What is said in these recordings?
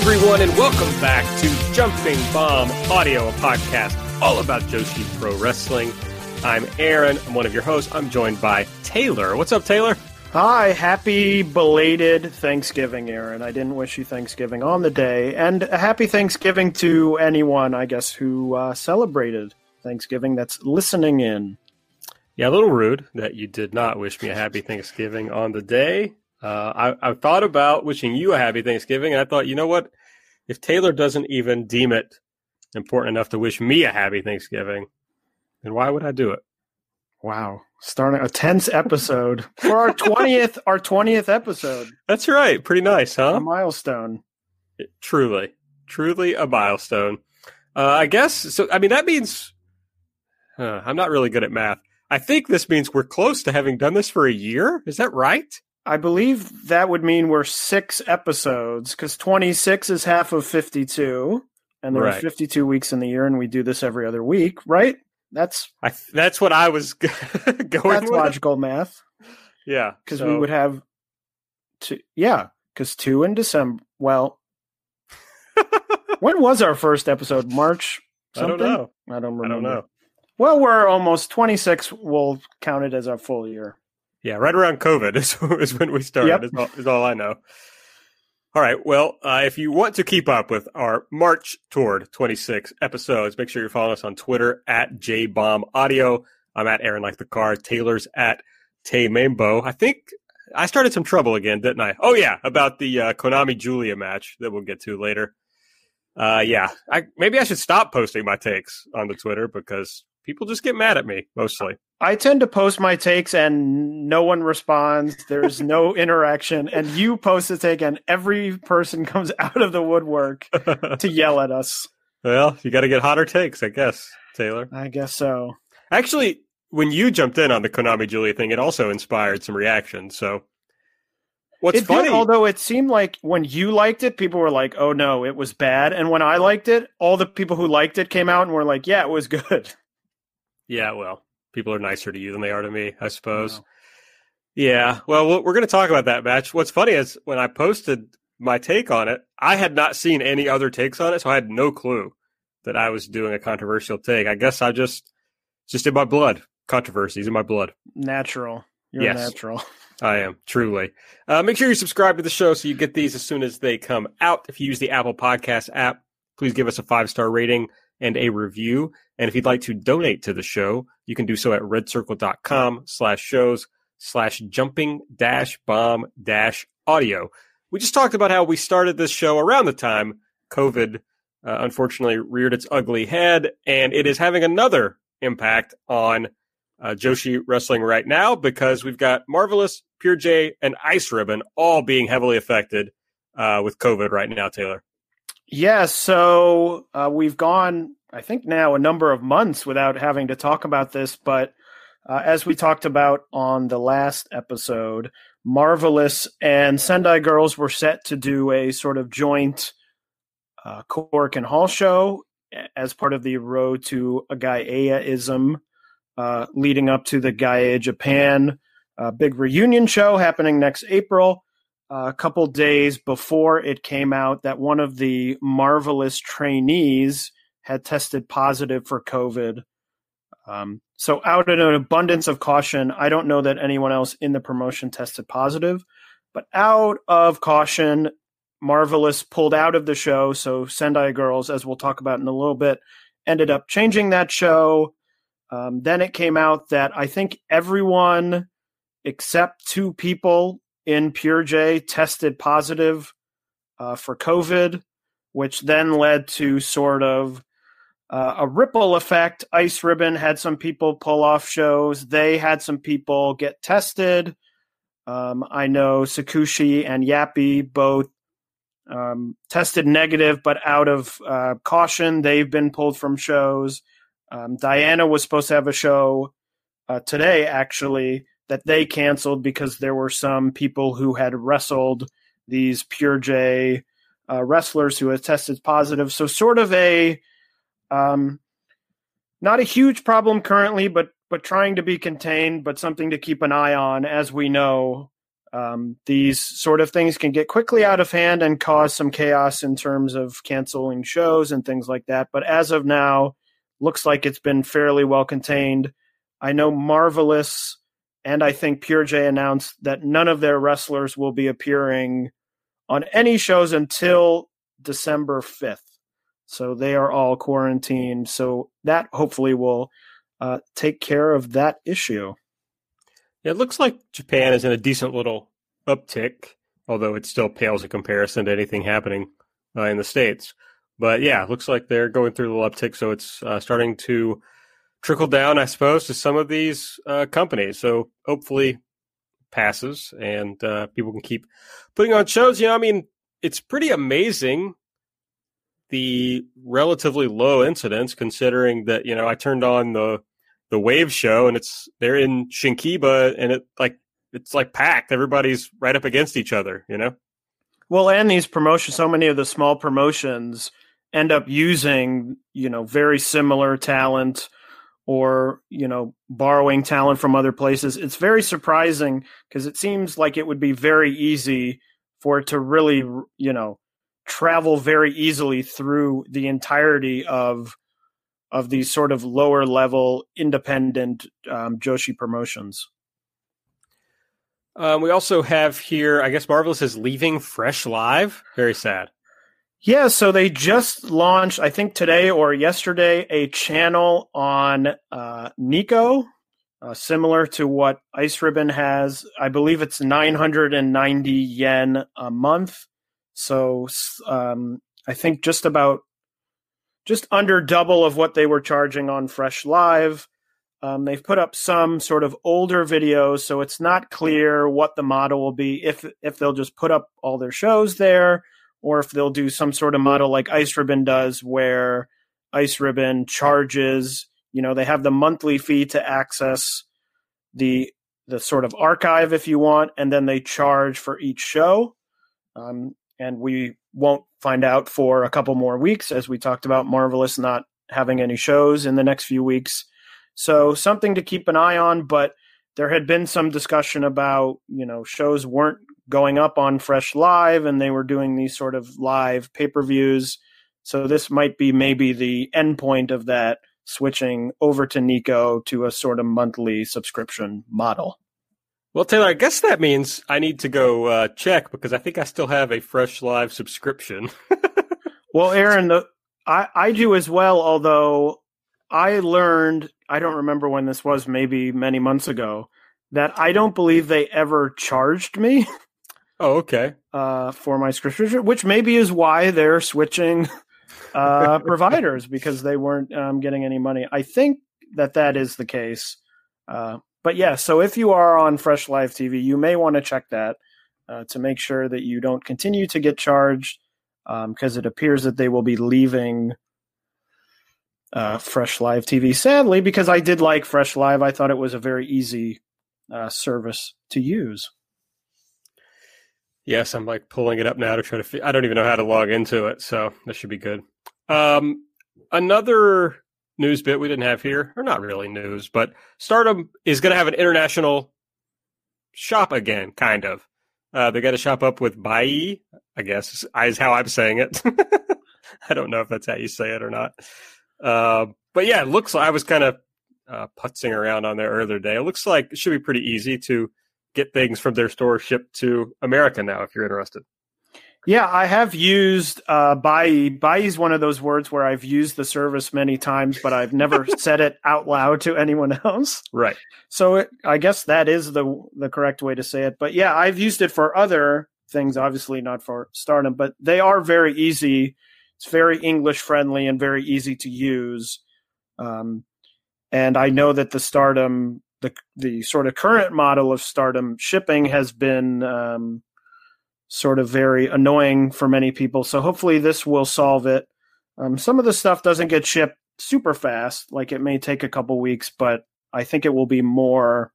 Everyone, and welcome back to Jumping Bomb Audio, a podcast all about Joshi Pro Wrestling. I'm Aaron. I'm one of your hosts. I'm joined by Taylor. What's up, Taylor? Hi, happy belated Thanksgiving, Aaron. I didn't wish you Thanksgiving on the day, and a happy Thanksgiving to anyone, I guess, who uh, celebrated Thanksgiving that's listening in. Yeah, a little rude that you did not wish me a happy Thanksgiving on the day. Uh, I, I thought about wishing you a happy Thanksgiving, and I thought, you know what? If Taylor doesn't even deem it important enough to wish me a happy Thanksgiving, then why would I do it? Wow, starting a tense episode for our twentieth, our twentieth episode, That's right. Pretty nice, huh? a milestone. Truly, truly a milestone. Uh, I guess so. I mean, that means uh, I'm not really good at math. I think this means we're close to having done this for a year. Is that right? I believe that would mean we're six episodes because twenty six is half of fifty two, and there are fifty two weeks in the year, and we do this every other week, right? That's I that's what I was going that's with. logical math. Yeah, because so- we would have two yeah because two in december well when was our first episode march I don't know. i don't remember I don't know. well we're almost 26 we'll count it as our full year Yeah, right around COVID is, is when we started. Yep. Is, all, is all I know. All right. Well, uh, if you want to keep up with our March toward 26 episodes, make sure you're following us on Twitter at JBombAudio. I'm at Aaron Like the Car. Taylor's at Tay Mambo. I think I started some trouble again, didn't I? Oh yeah, about the uh, Konami Julia match that we'll get to later. Uh, yeah, I, maybe I should stop posting my takes on the Twitter because people just get mad at me mostly. I tend to post my takes and no one responds there's no interaction and you post a take and every person comes out of the woodwork to yell at us Well, you got to get hotter takes, I guess, Taylor. i guess so Actually, when you jumped in on the Konami Julia thing, it also inspired some reaction. So, what's it funny? did, although it seemed like when you liked it, people were like, "Oh no, it was bad," and when I liked it, all the people who liked it came out and were like, "Yeah, it was good." yeah, well, people are nicer to you than they are to me, I suppose. Wow. Yeah, well, we're going to talk about that match. What's funny is when I posted my take on it, I had not seen any other takes on it, so I had no clue that I was doing a controversial take. I guess I just it's just in my blood. Controversies in my blood. Natural, you're Yes. natural. I am truly. Uh, make sure you subscribe to the show so you get these as soon as they come out. If you use the Apple Podcast app, please give us a five star rating and a review. And if you'd like to donate to the show, you can do so at redcircle.com slash shows slash jumping dash bomb dash audio. We just talked about how we started this show around the time COVID uh, unfortunately reared its ugly head, and it is having another impact on uh, Joshi Wrestling right now because we've got Marvelous, Pure J, and Ice Ribbon all being heavily affected uh, with COVID right now, Taylor. Yeah, so uh, we've gone, I think now a number of months without having to talk about this, but uh, as we talked about on the last episode, Marvelous and Sendai Girls were set to do a sort of joint uh, Korakuen Hall show as part of the Road to a Gaea-ism uh, leading up to the Gaea Japan uh, big reunion show happening next April a couple days before it came out that one of the marvelous trainees had tested positive for COVID. Um, so, out of an abundance of caution, I don't know that anyone else in the promotion tested positive, but out of caution, Marvelous pulled out of the show. So, Sendai Girls, as we'll talk about in a little bit, ended up changing that show. Um, then it came out that I think everyone except two people in Pure J tested positive uh, for COVID, which then led to sort of uh, a ripple effect. Ice Ribbon had some people pull off shows. They had some people get tested. Um, I know Tsukushi and Yappy both um, tested negative, but out of uh, caution, they've been pulled from shows. Um, Diana was supposed to have a show uh, today, actually, that they canceled because there were some people who had wrestled these Pure J uh, wrestlers who had tested positive. So, sort of a um, not a huge problem currently, but but trying to be contained, but something to keep an eye on. As we know, um, these sort of things can get quickly out of hand and cause some chaos in terms of canceling shows and things like that. But as of now, looks like it's been fairly well contained. I know Marvelous and I think Pure J announced that none of their wrestlers will be appearing on any shows until December 5th. So they are all quarantined. So that hopefully will uh, take care of that issue. It looks like Japan is in a decent little uptick, although it still pales in comparison to anything happening uh, in the States. But yeah, looks like they're going through a little uptick, so it's uh, starting to trickle down, I suppose, to some of these uh, companies. So hopefully passes and uh, people can keep putting on shows. You know, I mean, it's pretty amazing the relatively low incidence considering that, you know, I turned on the the Wave show and it's they're in Shinkiba and it like it's like packed. Everybody's right up against each other, you know? Well, and these promotions, so many of the small promotions end up using, you know, very similar talent or, you know, borrowing talent from other places. It's very surprising because it seems like it would be very easy for it to really, you know, travel very easily through the entirety of of these sort of lower level independent um, Joshi promotions. Um, we also have here, I guess Marvelous is leaving Fresh Live. Very sad. Yeah, so they just launched, I think today or yesterday, a channel on uh, Nico, uh, similar to what Ice Ribbon has. I believe it's 990 yen a month. So um, I think just about just under double of what they were charging on Fresh Live. Um, they've put up some sort of older videos, so it's not clear what the model will be. If if they'll just put up all their shows there, or if they'll do some sort of model like Ice Ribbon does, where Ice Ribbon charges. You know, they have the monthly fee to access the the sort of archive if you want, and then they charge for each show. Um, and we won't find out for a couple more weeks, as we talked about Marvelous not having any shows in the next few weeks. So something to keep an eye on, but there had been some discussion about, you know, shows weren't going up on Fresh Live and they were doing these sort of live pay per views. So this might be maybe the endpoint of that switching over to Nico to a sort of monthly subscription model. Well, Taylor, I guess that means I need to go uh, check because I think I still have a Fresh Live subscription. well, Aaron, the, I, I do as well, although I learned, I don't remember when this was, maybe many months ago, that I don't believe they ever charged me. Oh, okay. Uh, for my subscription, which maybe is why they're switching uh, providers because they weren't um, getting any money. I think that that is the case. Uh, but yeah, so if you are on Fresh Live TV, you may want to check that uh, to make sure that you don't continue to get charged because um, it appears that they will be leaving uh, Fresh Live TV. Sadly, because I did like Fresh Live, I thought it was a very easy uh, service to use. Yes, I'm like pulling it up now to try to. I don't even know how to log into it, so that should be good. Um, another news bit we didn't have here, or not really news, but Stardom is going to have an international shop again, kind of. Uh, they got to shop up with Buyee, I guess is how I'm saying it. I don't know if that's how you say it or not. Uh, but yeah, it looks like I was kind of uh, putzing around on there earlier today. It looks like it should be pretty easy to get things from their store shipped to America now if you're interested. Yeah, I have used uh, Buyee. Buyee is one of those words where I've used the service many times, but I've never said it out loud to anyone else. Right. So it, I guess that is the the correct way to say it. But yeah, I've used it for other things, obviously not for Stardom, but they are very easy. It's very English friendly and very easy to use. Um, and I know that the Stardom, the the sort of current model of Stardom shipping has been um, sort of very annoying for many people. So hopefully this will solve it. Um, some of the stuff doesn't get shipped super fast, like it may take a couple weeks, but I think it will be more.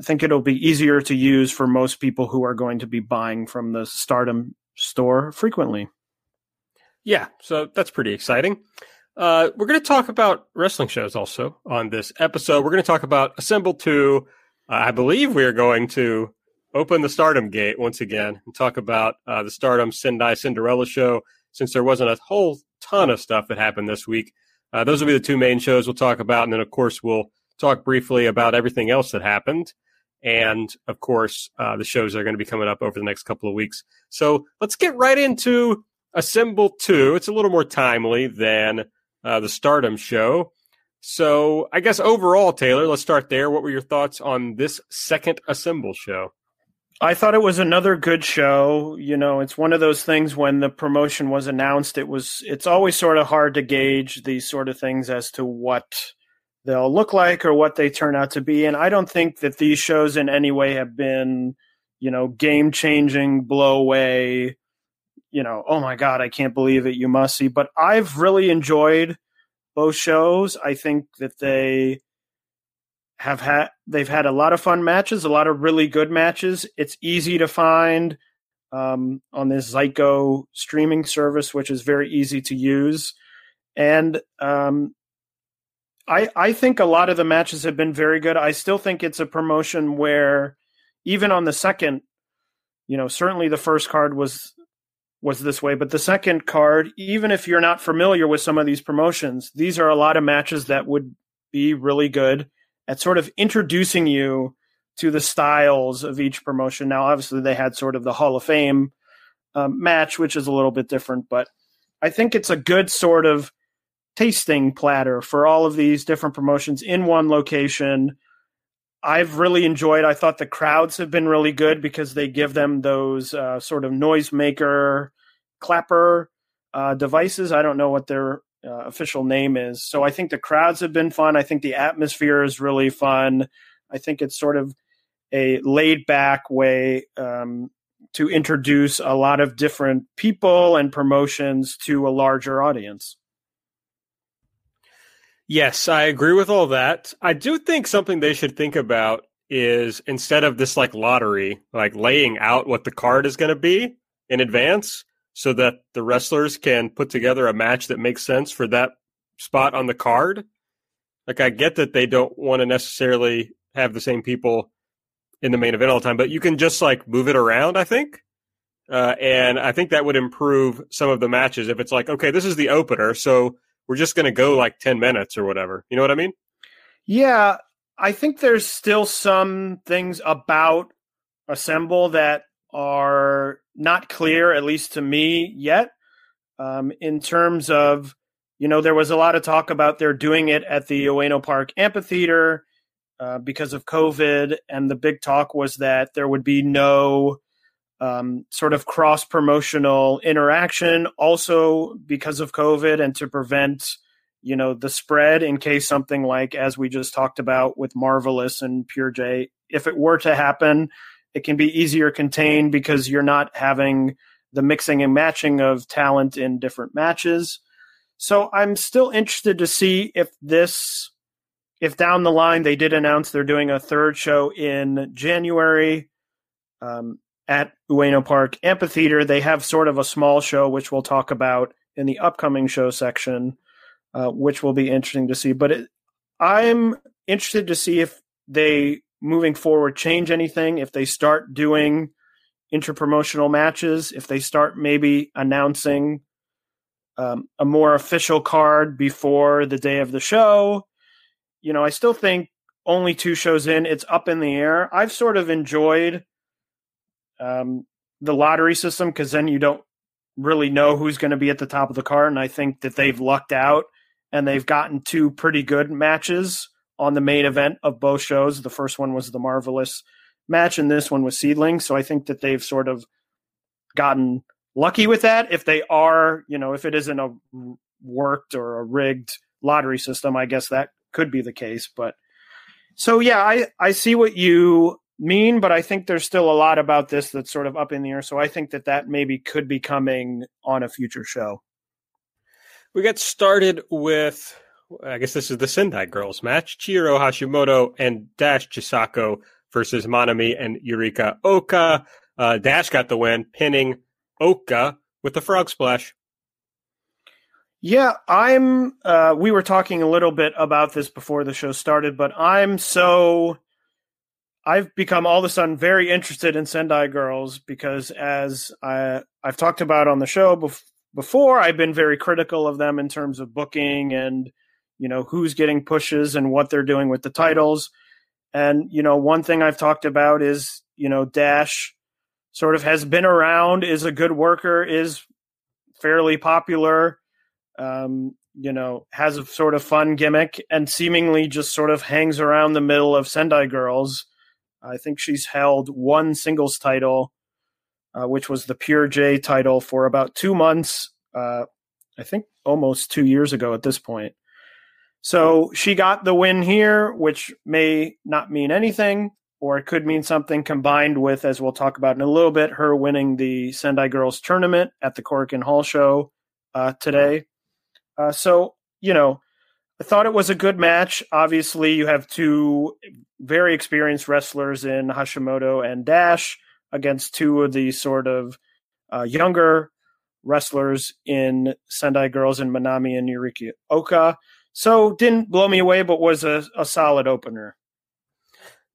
I think it'll be easier to use for most people who are going to be buying from the Stardom store frequently. Yeah, so that's pretty exciting. Uh, we're going to talk about wrestling shows also on this episode. We're going to talk about Assemble 2. Uh, I believe we are going to open the Stardom gate once again and talk about uh, the Stardom Sendai Cinderella show since there wasn't a whole ton of stuff that happened this week. Uh, those will be the two main shows we'll talk about. And then, of course, we'll talk briefly about everything else that happened. And, of course, uh, the shows are going to be coming up over the next couple of weeks. So let's get right into Assemble 2. It's a little more timely than uh, the Stardom show. So I guess overall, Taylor, let's start there. What were your thoughts on this second Assemble show? I thought it was another good show. You know, it's one of those things when the promotion was announced, it was it's always sort of hard to gauge these sort of things as to what they'll look like or what they turn out to be. And I don't think that these shows in any way have been, you know, game changing, blow away, you know, oh my God, I can't believe it, you must see. But I've really enjoyed both shows. I think that they have had they've had a lot of fun matches, a lot of really good matches. It's easy to find um, on this Zaiko streaming service, which is very easy to use, and um, I I think a lot of the matches have been very good. I still think it's a promotion where even on the second, you know, certainly the first card was was this way, but the second card, even if you're not familiar with some of these promotions, these are a lot of matches that would be really good at sort of introducing you to the styles of each promotion. Now, obviously, they had sort of the Hall of Fame um, match, which is a little bit different, but I think it's a good sort of tasting platter for all of these different promotions in one location. I've really enjoyed. I thought the crowds have been really good because they give them those uh, sort of noisemaker clapper uh, devices. I don't know what their uh, official name is. So I think the crowds have been fun. I think the atmosphere is really fun. I think it's sort of a laid back way um, to introduce a lot of different people and promotions to a larger audience. Yes, I agree with all that. I do think something they should think about is instead of this like lottery, like laying out what the card is going to be in advance, so that the wrestlers can put together a match that makes sense for that spot on the card. Like I get that they don't want to necessarily have the same people in the main event all the time, but you can just like move it around, I think. Uh, and I think that would improve some of the matches if it's like, okay, this is the opener, so we're just going to go like 10 minutes or whatever. You know what I mean? Yeah, I think there's still some things about Assemble that are not clear, at least to me yet, um, in terms of, you know, there was a lot of talk about they're doing it at the Ueno Park Amphitheater uh, because of COVID. And the big talk was that there would be no um, sort of cross promotional interaction also because of COVID and to prevent, you know, the spread in case something like, as we just talked about with Marvelous and Pure J, if it were to happen, it can be easier contained because you're not having the mixing and matching of talent in different matches. So I'm still interested to see if this, if down the line they did announce they're doing a third show in January um, at Ueno Park Amphitheater. They have sort of a small show, which we'll talk about in the upcoming show section, uh, which will be interesting to see. But it, I'm interested to see if they moving forward change anything if they start doing interpromotional matches, if they start maybe announcing um, a more official card before the day of the show. You know, I still think only two shows in, it's up in the air. I've sort of enjoyed um, the lottery system because then you don't really know who's going to be at the top of the card. And I think that they've lucked out and they've gotten two pretty good matches on the main event of both shows. The first one was the Marvelous match, and this one was Seedling. So I think that they've sort of gotten lucky with that. If they are, you know, if it isn't a worked or a rigged lottery system, I guess that could be the case. But so yeah, I I see what you mean, but I think there's still a lot about this that's sort of up in the air. So I think that that maybe could be coming on a future show. We got started with, I guess this is the Sendai girls match: Chihiro Hashimoto and Dash Chisako versus Manami and Yurika Oka. Uh, Dash got the win, pinning Oka with the frog splash. Yeah, I'm. Uh, we were talking a little bit about this before the show started, but I'm so I've become all of a sudden very interested in Sendai Girls because, as I, I've talked about on the show bef- before, I've been very critical of them in terms of booking and you know who's getting pushes and what they're doing with the titles. And you know, one thing I've talked about is you know Dash sort of has been around, is a good worker, is fairly popular. Um, you know, has a sort of fun gimmick and seemingly just sort of hangs around the middle of Sendai Girls I think she's held one singles title, uh, which was the Pure J title for about two months. Uh, I think almost two years ago at this point. So she got the win here, which may not mean anything, or it could mean something combined with, as we'll talk about in a little bit, her winning the Sendai Girls tournament at the Korakuen Hall show uh, today. Uh, so, you know, I thought it was a good match. Obviously, you have two very experienced wrestlers in Hashimoto and Dash against two of the sort of uh, younger wrestlers in Sendai Girls and Manami and Yurika Oka. So didn't blow me away, but was a, a solid opener.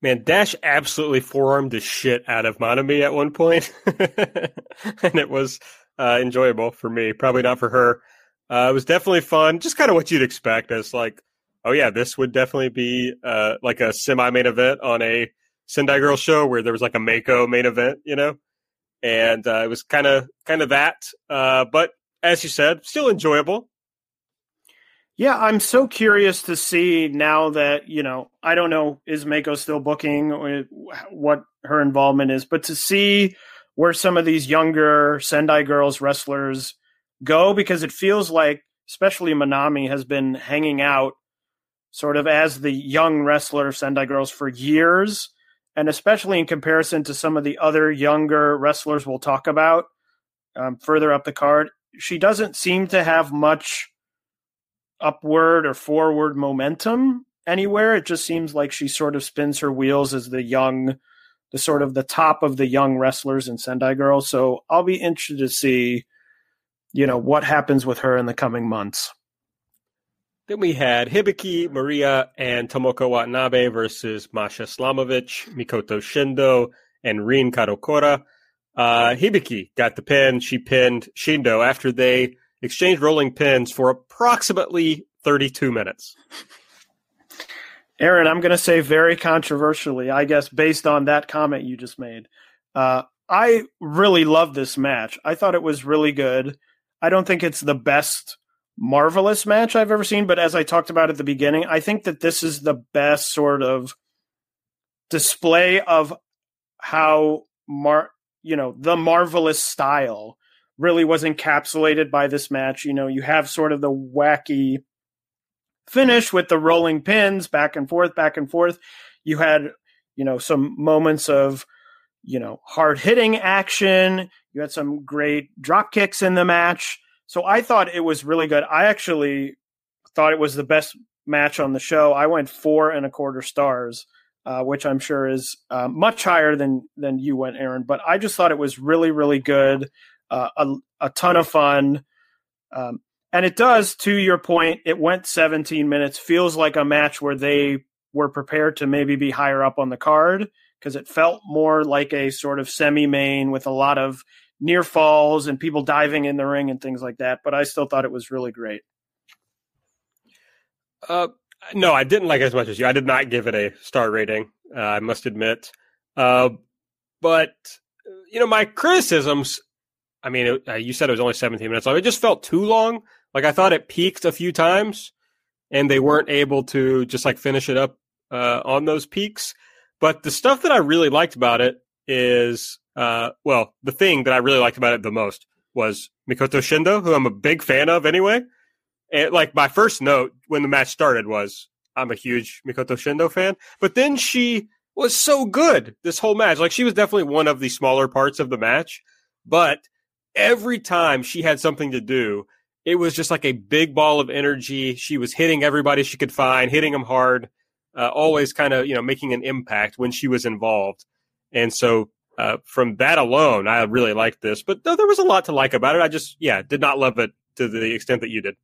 Man, Dash absolutely forearmed the shit out of Manami at one point. and it was uh, enjoyable for me. Probably not for her. Uh, it was definitely fun. Just kind of what you'd expect as like, oh yeah, this would definitely be uh, like a semi main event on a Sendai Girl show where there was like a Meiko main event, you know, and uh, it was kind of kind of that. Uh, but as you said, still enjoyable. Yeah, I'm so curious to see now that you know. I don't know is Meiko still booking or what her involvement is, but to see where some of these younger Sendai Girls wrestlers go because it feels like, especially Manami, has been hanging out sort of as the young wrestler of Sendai Girls for years. And especially in comparison to some of the other younger wrestlers we'll talk about um, further up the card, she doesn't seem to have much upward or forward momentum anywhere. It just seems like she sort of spins her wheels as the young, the sort of the top of the young wrestlers in Sendai Girls. So I'll be interested to see you know what happens with her in the coming months. Then we had Hibiki, Maria, and Tomoko Watanabe versus Masha Slamovich, Mikoto Shindo, and Rin Kadokura. Uh, Hibiki got the pin. She pinned Shindo after they exchanged rolling pins for approximately 32 minutes. Aaron, I'm going to say very controversially, I guess, based on that comment you just made. Uh, I really love this match. I thought it was really good. I don't think it's the best marvelous match I've ever seen, but as I talked about at the beginning, I think that this is the best sort of display of how mar you know the marvelous style really was encapsulated by this match. You know, you have sort of the wacky finish with the rolling pins back and forth, back and forth. You had, you know, some moments of, you know, hard hitting action. You had some great drop kicks in the match. So I thought it was really good. I actually thought it was the best match on the show. I went four and a quarter stars, uh, which I'm sure is uh, much higher than than you went, Aaron. But I just thought it was really, really good. Uh, a, a ton of fun. Um, and it does, to your point, it went 17 minutes. Feels like a match where they were prepared to maybe be higher up on the card because it felt more like a sort of semi main with a lot of near falls and people diving in the ring and things like that. But I still thought it was really great. Uh, no, I didn't like it as much as you. I did not give it a star rating. Uh, I must admit. Uh, but you know, my criticisms. I mean, it, uh, you said it was only 17 minutes long. It just felt too long. Like I thought it peaked a few times, and they weren't able to just like finish it up uh, on those peaks. But the stuff that I really liked about it is, uh, well, the thing that I really liked about it the most was Mikoto Shindo, who I'm a big fan of anyway. And like my first note when the match started was, I'm a huge Mikoto Shindo fan. But then she was so good this whole match. Like she was definitely one of the smaller parts of the match, but every time she had something to do, it was just like a big ball of energy. She was hitting everybody she could find, hitting them hard, uh, always kind of you know making an impact when she was involved. And so uh, from that alone, I really liked this. But though there was a lot to like about it, I just yeah did not love it to the extent that you did.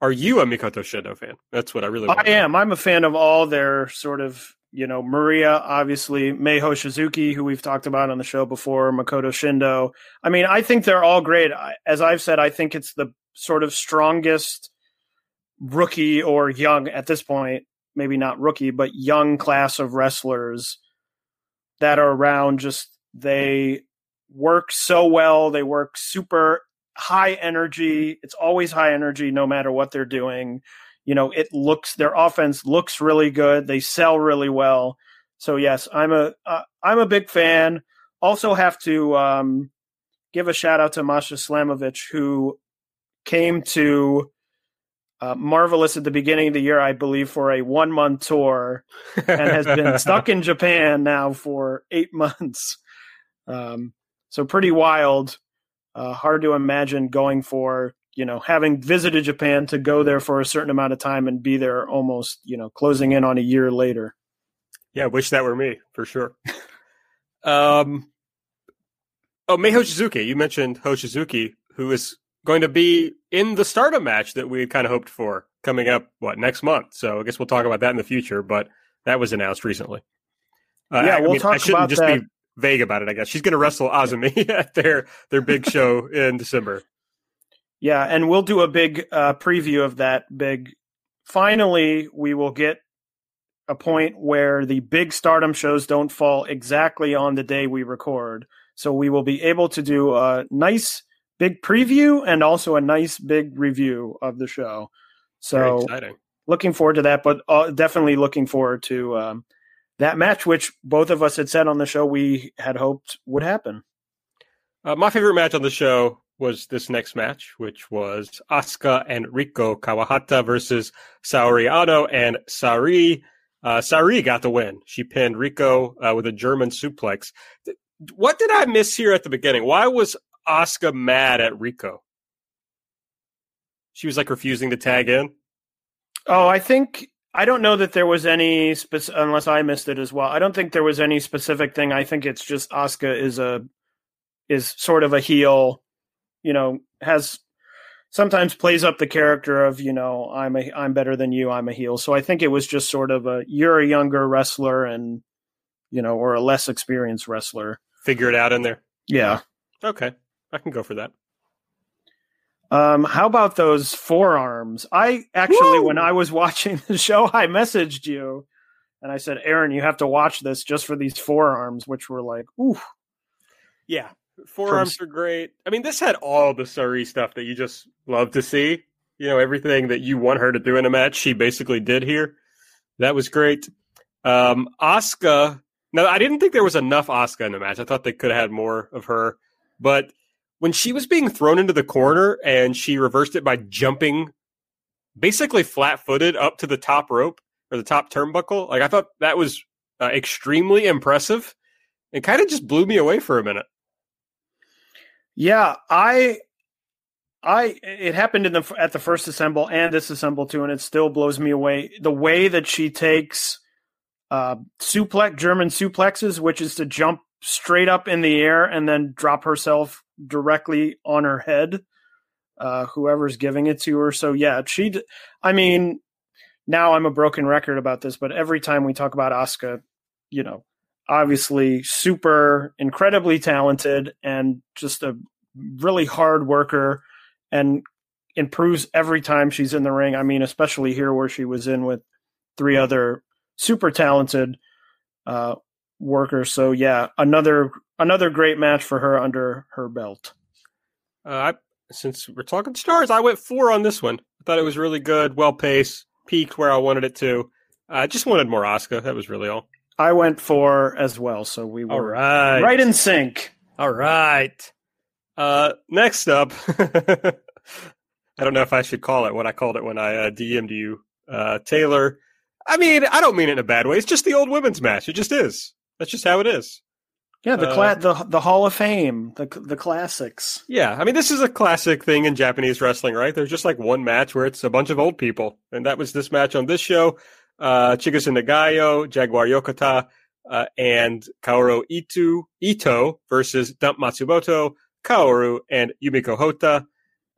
Are you a Mikoto Shindo fan? That's what I really. I am. I'm a fan of all their sort of you know Maria, obviously Mei Hoshizuki, who we've talked about on the show before, Mikoto Shindo. I mean, I think they're all great. As I've said, I think it's the sort of strongest rookie or young at this point, maybe not rookie, but young class of wrestlers that are around. Just they work so well. They work super high energy. It's always high energy no matter what they're doing. You know, it looks their offense looks really good. They sell really well. So yes, I'm a am uh, a big fan. Also have to um, give a shout out to Masha Slamovich who came to uh, Marvelous at the beginning of the year, I believe, for a one month tour and has been stuck in Japan now for eight months. Um, so pretty wild. Uh, hard to imagine going for you know having visited Japan to go there for a certain amount of time and be there almost you know closing in on a year later. Yeah, wish that were me for sure. um, oh, Mei Hoshizuki, you mentioned Hoshizuki, who is going to be in the Stardom match that we kind of hoped for coming up what next month. So I guess we'll talk about that in the future. But that was announced recently. Uh, yeah, we'll I mean, talk I shouldn't about just that. be vague about it. I guess she's going to wrestle Azumi at their their big show in December. Yeah, and we'll do a big uh, preview of that big. Finally, we will get a point where the big stardom shows don't fall exactly on the day we record. So we will be able to do a nice big preview and also a nice big review of the show. So looking forward to that, but uh, definitely looking forward to um, that match, which both of us had said on the show we had hoped would happen. Uh, my favorite match on the show was this next match, which was Asuka and Riko Kawahata versus Saori Anou and Sareee. Uh, Sareee got the win. She pinned Rico uh, with a German suplex. What did I miss here at the beginning? Why was Asuka mad at Riko. She was like refusing to tag in. Oh, I think I don't know that there was any spec- unless I missed it as well. I don't think there was any specific thing. I think it's just Asuka is a is sort of a heel, you know, has sometimes plays up the character of, you know, I'm a I'm better than you, I'm a heel. So I think it was just sort of a you're a younger wrestler and you know, or a less experienced wrestler. Figure it out in there. Yeah. Okay. I can go for that. Um, how about those forearms? I actually, Woo! when I was watching the show, I messaged you and I said, Aaron, you have to watch this just for these forearms, which were like, ooh. Yeah, forearms From... are great. I mean, this had all the Sareee stuff that you just love to see. You know, everything that you want her to do in a match, she basically did here. That was great. Um, Asuka. Now, I didn't think there was enough Asuka in the match. I thought they could have had more of her, but when she was being thrown into the corner and she reversed it by jumping basically flat footed up to the top rope or the top turnbuckle, like I thought that was uh, extremely impressive and kind of just blew me away for a minute. Yeah, I I it happened in the at the first assemble and this assemble too, and it still blows me away. The way that she takes uh, suplex German suplexes, which is to jump straight up in the air and then drop herself directly on her head. Uh, whoever's giving it to her. So yeah, she. I mean, now I'm a broken record about this, but every time we talk about Asuka, you know, obviously super incredibly talented and just a really hard worker and improves every time she's in the ring. I mean, especially here where she was in with three other super talented uh, worker. So yeah, another another great match for her under her belt. Uh, I, since we're talking stars, I went four on this one. I thought it was really good, well paced, peaked where I wanted it to. I uh, just wanted more Asuka. That was really all. I went four as well, so we were all right, right in sync. All right. Uh, next up, I don't know if I should call it what I called it when I uh, DM'd you, uh, Taylor. I mean, I don't mean it in a bad way. It's just the old women's match. It just is. That's just how it is. Yeah, the cla- uh, the the Hall of Fame, the the classics. Yeah, I mean, this is a classic thing in Japanese wrestling, right? There's just like one match where it's a bunch of old people, and that was this match on this show. Uh, Chigusa Nagayo, Jaguar Yokota, uh, and Kaoru Itu, Ito versus Dump Matsumoto, Kaoru, and Yumiko Hotta.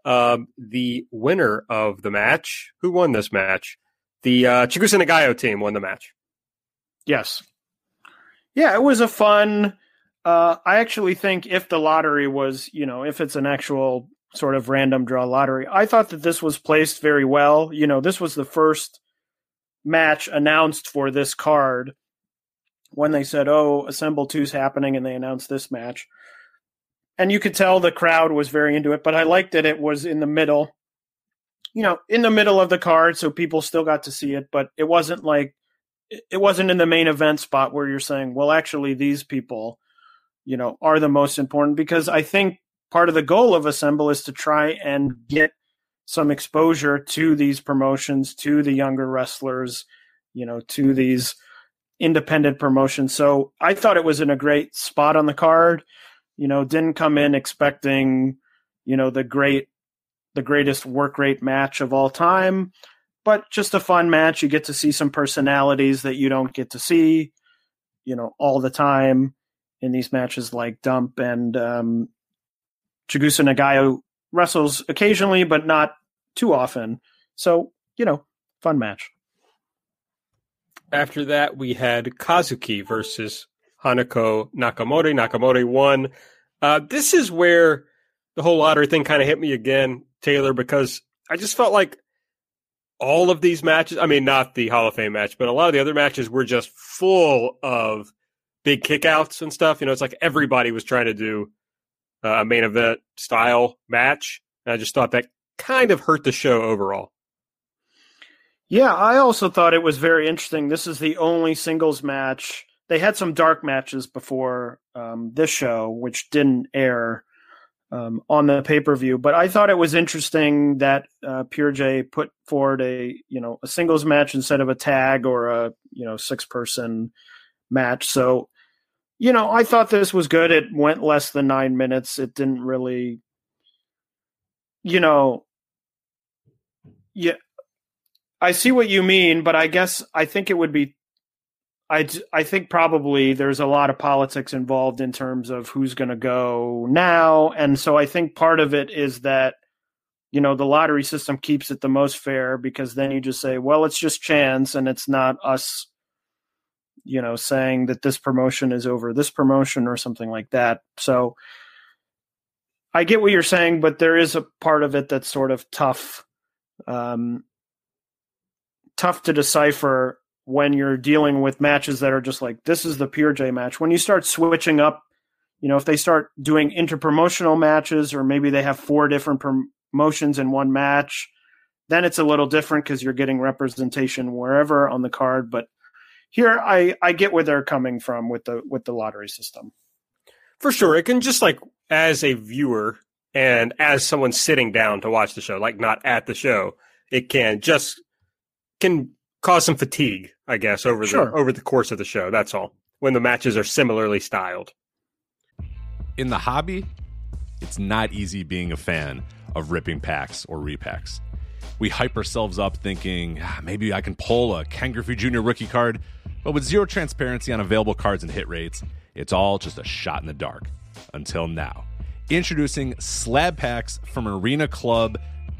Um, the winner of the match, who won this match? The uh, Chigusa Nagayo team won the match. Yes. Yeah, it was a fun uh, I actually think if the lottery was, you know, if it's an actual sort of random draw lottery, I thought that this was placed very well. You know, this was the first match announced for this card when they said, "Oh, Assemble Two's happening," and they announced this match. And you could tell the crowd was very into it, but I liked that it was in the middle, you know, in the middle of the card, so people still got to see it. But it wasn't like it wasn't in the main event spot where you're saying, "Well, actually, these people." you know, are the most important because I think part of the goal of Assemble is to try and get some exposure to these promotions, to the younger wrestlers, you know, to these independent promotions. So I thought it was in a great spot on the card. You know, didn't come in expecting, you know, the great the greatest work rate match of all time, but just a fun match. You get to see some personalities that you don't get to see, you know, all the time in these matches like Dump and um, Chigusa Nagayo wrestles occasionally, but not too often. So, you know, fun match. After that, we had Kazuki versus Hanako Nakamori. Nakamori won. Uh, this is where the whole lottery thing kind of hit me again, Taylor, because I just felt like all of these matches, I mean, not the Hall of Fame match, but a lot of the other matches were just full of big kickouts and stuff. You know, it's like everybody was trying to do a main event style match. And I just thought that kind of hurt the show overall. Yeah, I also thought it was very interesting. This is the only singles match. They had some dark matches before um, this show, which didn't air um, on the pay per view. But I thought it was interesting that uh, Pure J put forward a you know a singles match instead of a tag or a you know six person match. So you know, I thought this was good. It went less than nine minutes. It didn't really, you know, yeah, I see what you mean, but I guess I think it would be, I, I think probably there's a lot of politics involved in terms of who's going to go now. And so I think part of it is that, you know, the lottery system keeps it the most fair because then you just say, well, it's just chance and it's not us you know, saying that this promotion is over this promotion or something like that. So I get what you're saying, but there is a part of it that's sort of tough, um, tough to decipher when you're dealing with matches that are just like this is the pure J match. When you start switching up, you know, if they start doing interpromotional matches or maybe they have four different promotions in one match, then it's a little different because you're getting representation wherever on the card. But here I I get where they're coming from with the with the lottery system. For sure, it can just like as a viewer and as someone sitting down to watch the show, like not at the show, it can just can cause some fatigue, I guess, over sure. the over the course of the show. That's all. When the matches are similarly styled. In the hobby, it's not easy being a fan of ripping packs or repacks. We hype ourselves up thinking ah, maybe I can pull a Ken Griffey Jr. rookie card but with zero transparency on available cards and hit rates, it's all just a shot in the dark. Until now. Introducing slab packs from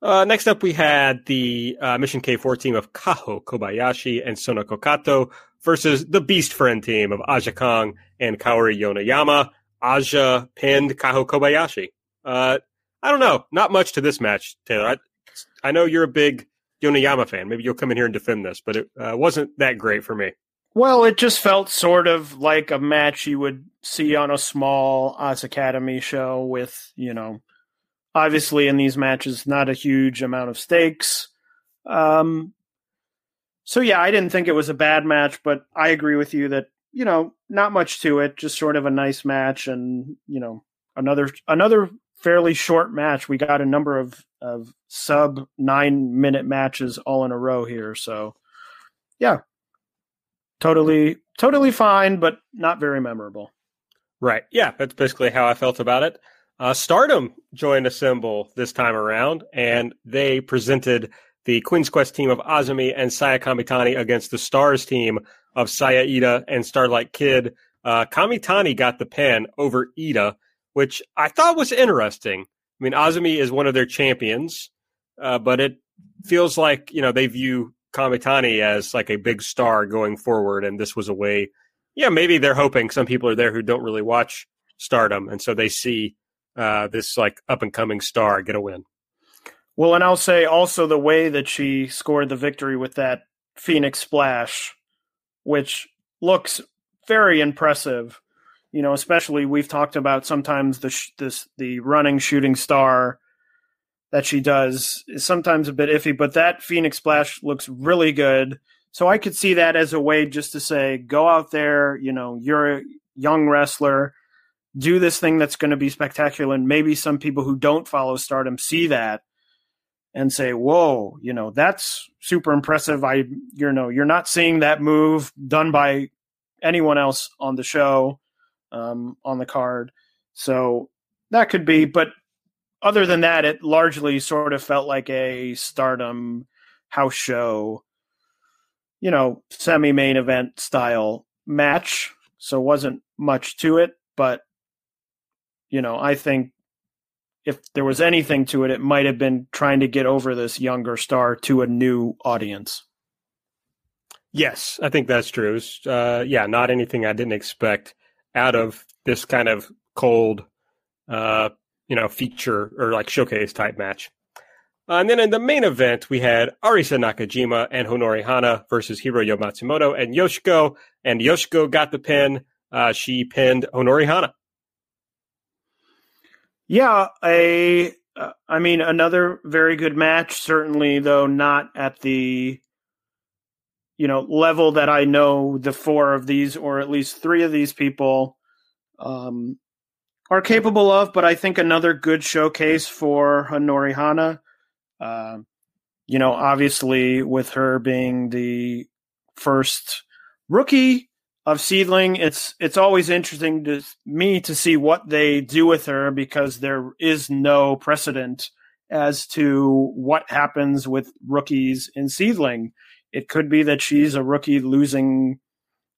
Uh, next up, we had the uh, Mission K4 team of Kaho Kobayashi and Sonoko Kato versus the Beast Friend team of Aja Kong and Kaori Yoneyama. Aja pinned Kaho Kobayashi. Uh, I don't know. Not much to this match, Taylor. I, I know you're a big Yoneyama fan. Maybe you'll come in here and defend this, but it uh, wasn't that great for me. Well, it just felt sort of like a match you would see on a small Oz Academy show with, you know, obviously in these matches, not a huge amount of stakes. Um, so yeah, I didn't think it was a bad match, but I agree with you that you know not much to it, just sort of a nice match, and you know another another fairly short match. We got a number of of sub nine minute matches all in a row here, so yeah, totally totally fine, but not very memorable. Right. Yeah, that's basically how I felt about it. Uh, Stardom joined Assemble this time around, and they presented the Queen's Quest team of Azumi and Saya Kamitani against the Stars team of Saya Iida and Starlight Kid. Uh, Kamitani got the pin over Iida, which I thought was interesting. I mean, Azumi is one of their champions, uh, but it feels like you know they view Kamitani as like a big star going forward, and this was a way. Yeah, maybe they're hoping some people are there who don't really watch Stardom, and so they see uh, this like up and coming star get a win. Well, and I'll say also the way that she scored the victory with that Phoenix splash, which looks very impressive. You know, especially we've talked about sometimes the sh- this the running shooting star that she does is sometimes a bit iffy, but that Phoenix splash looks really good. So I could see that as a way just to say, go out there, you know, you're a young wrestler, do this thing that's going to be spectacular. And maybe some people who don't follow stardom see that and say, whoa, you know, that's super impressive. I, you know, you're not seeing that move done by anyone else on the show, um, on the card. So that could be, but other than that, it largely sort of felt like a stardom house show. you know, semi main event style match. So wasn't much to it, but you know, I think if there was anything to it, it might have been trying to get over this younger star to a new audience. Yes, I think that's true. Uh, yeah, not anything I didn't expect out of this kind of cold, uh, you know, feature or like showcase type match. Uh, and then in the main event, we had Arisa Nakajima and Honori Hana versus Hiroyo Matsumoto and Yoshiko. And Yoshiko got the pin. Uh, she pinned Honori Hana. Yeah, a uh, I mean another very good match. Certainly, though not at the you know level that I know the four of these, or at least three of these people, um, are capable of. But I think another good showcase for Honori Hana. Uh, you know, obviously with her being the first rookie of Seadlinng. it's it's always interesting to me to see what they do with her because there is no precedent as to what happens with rookies in Seadlinng. It could be that she's a rookie losing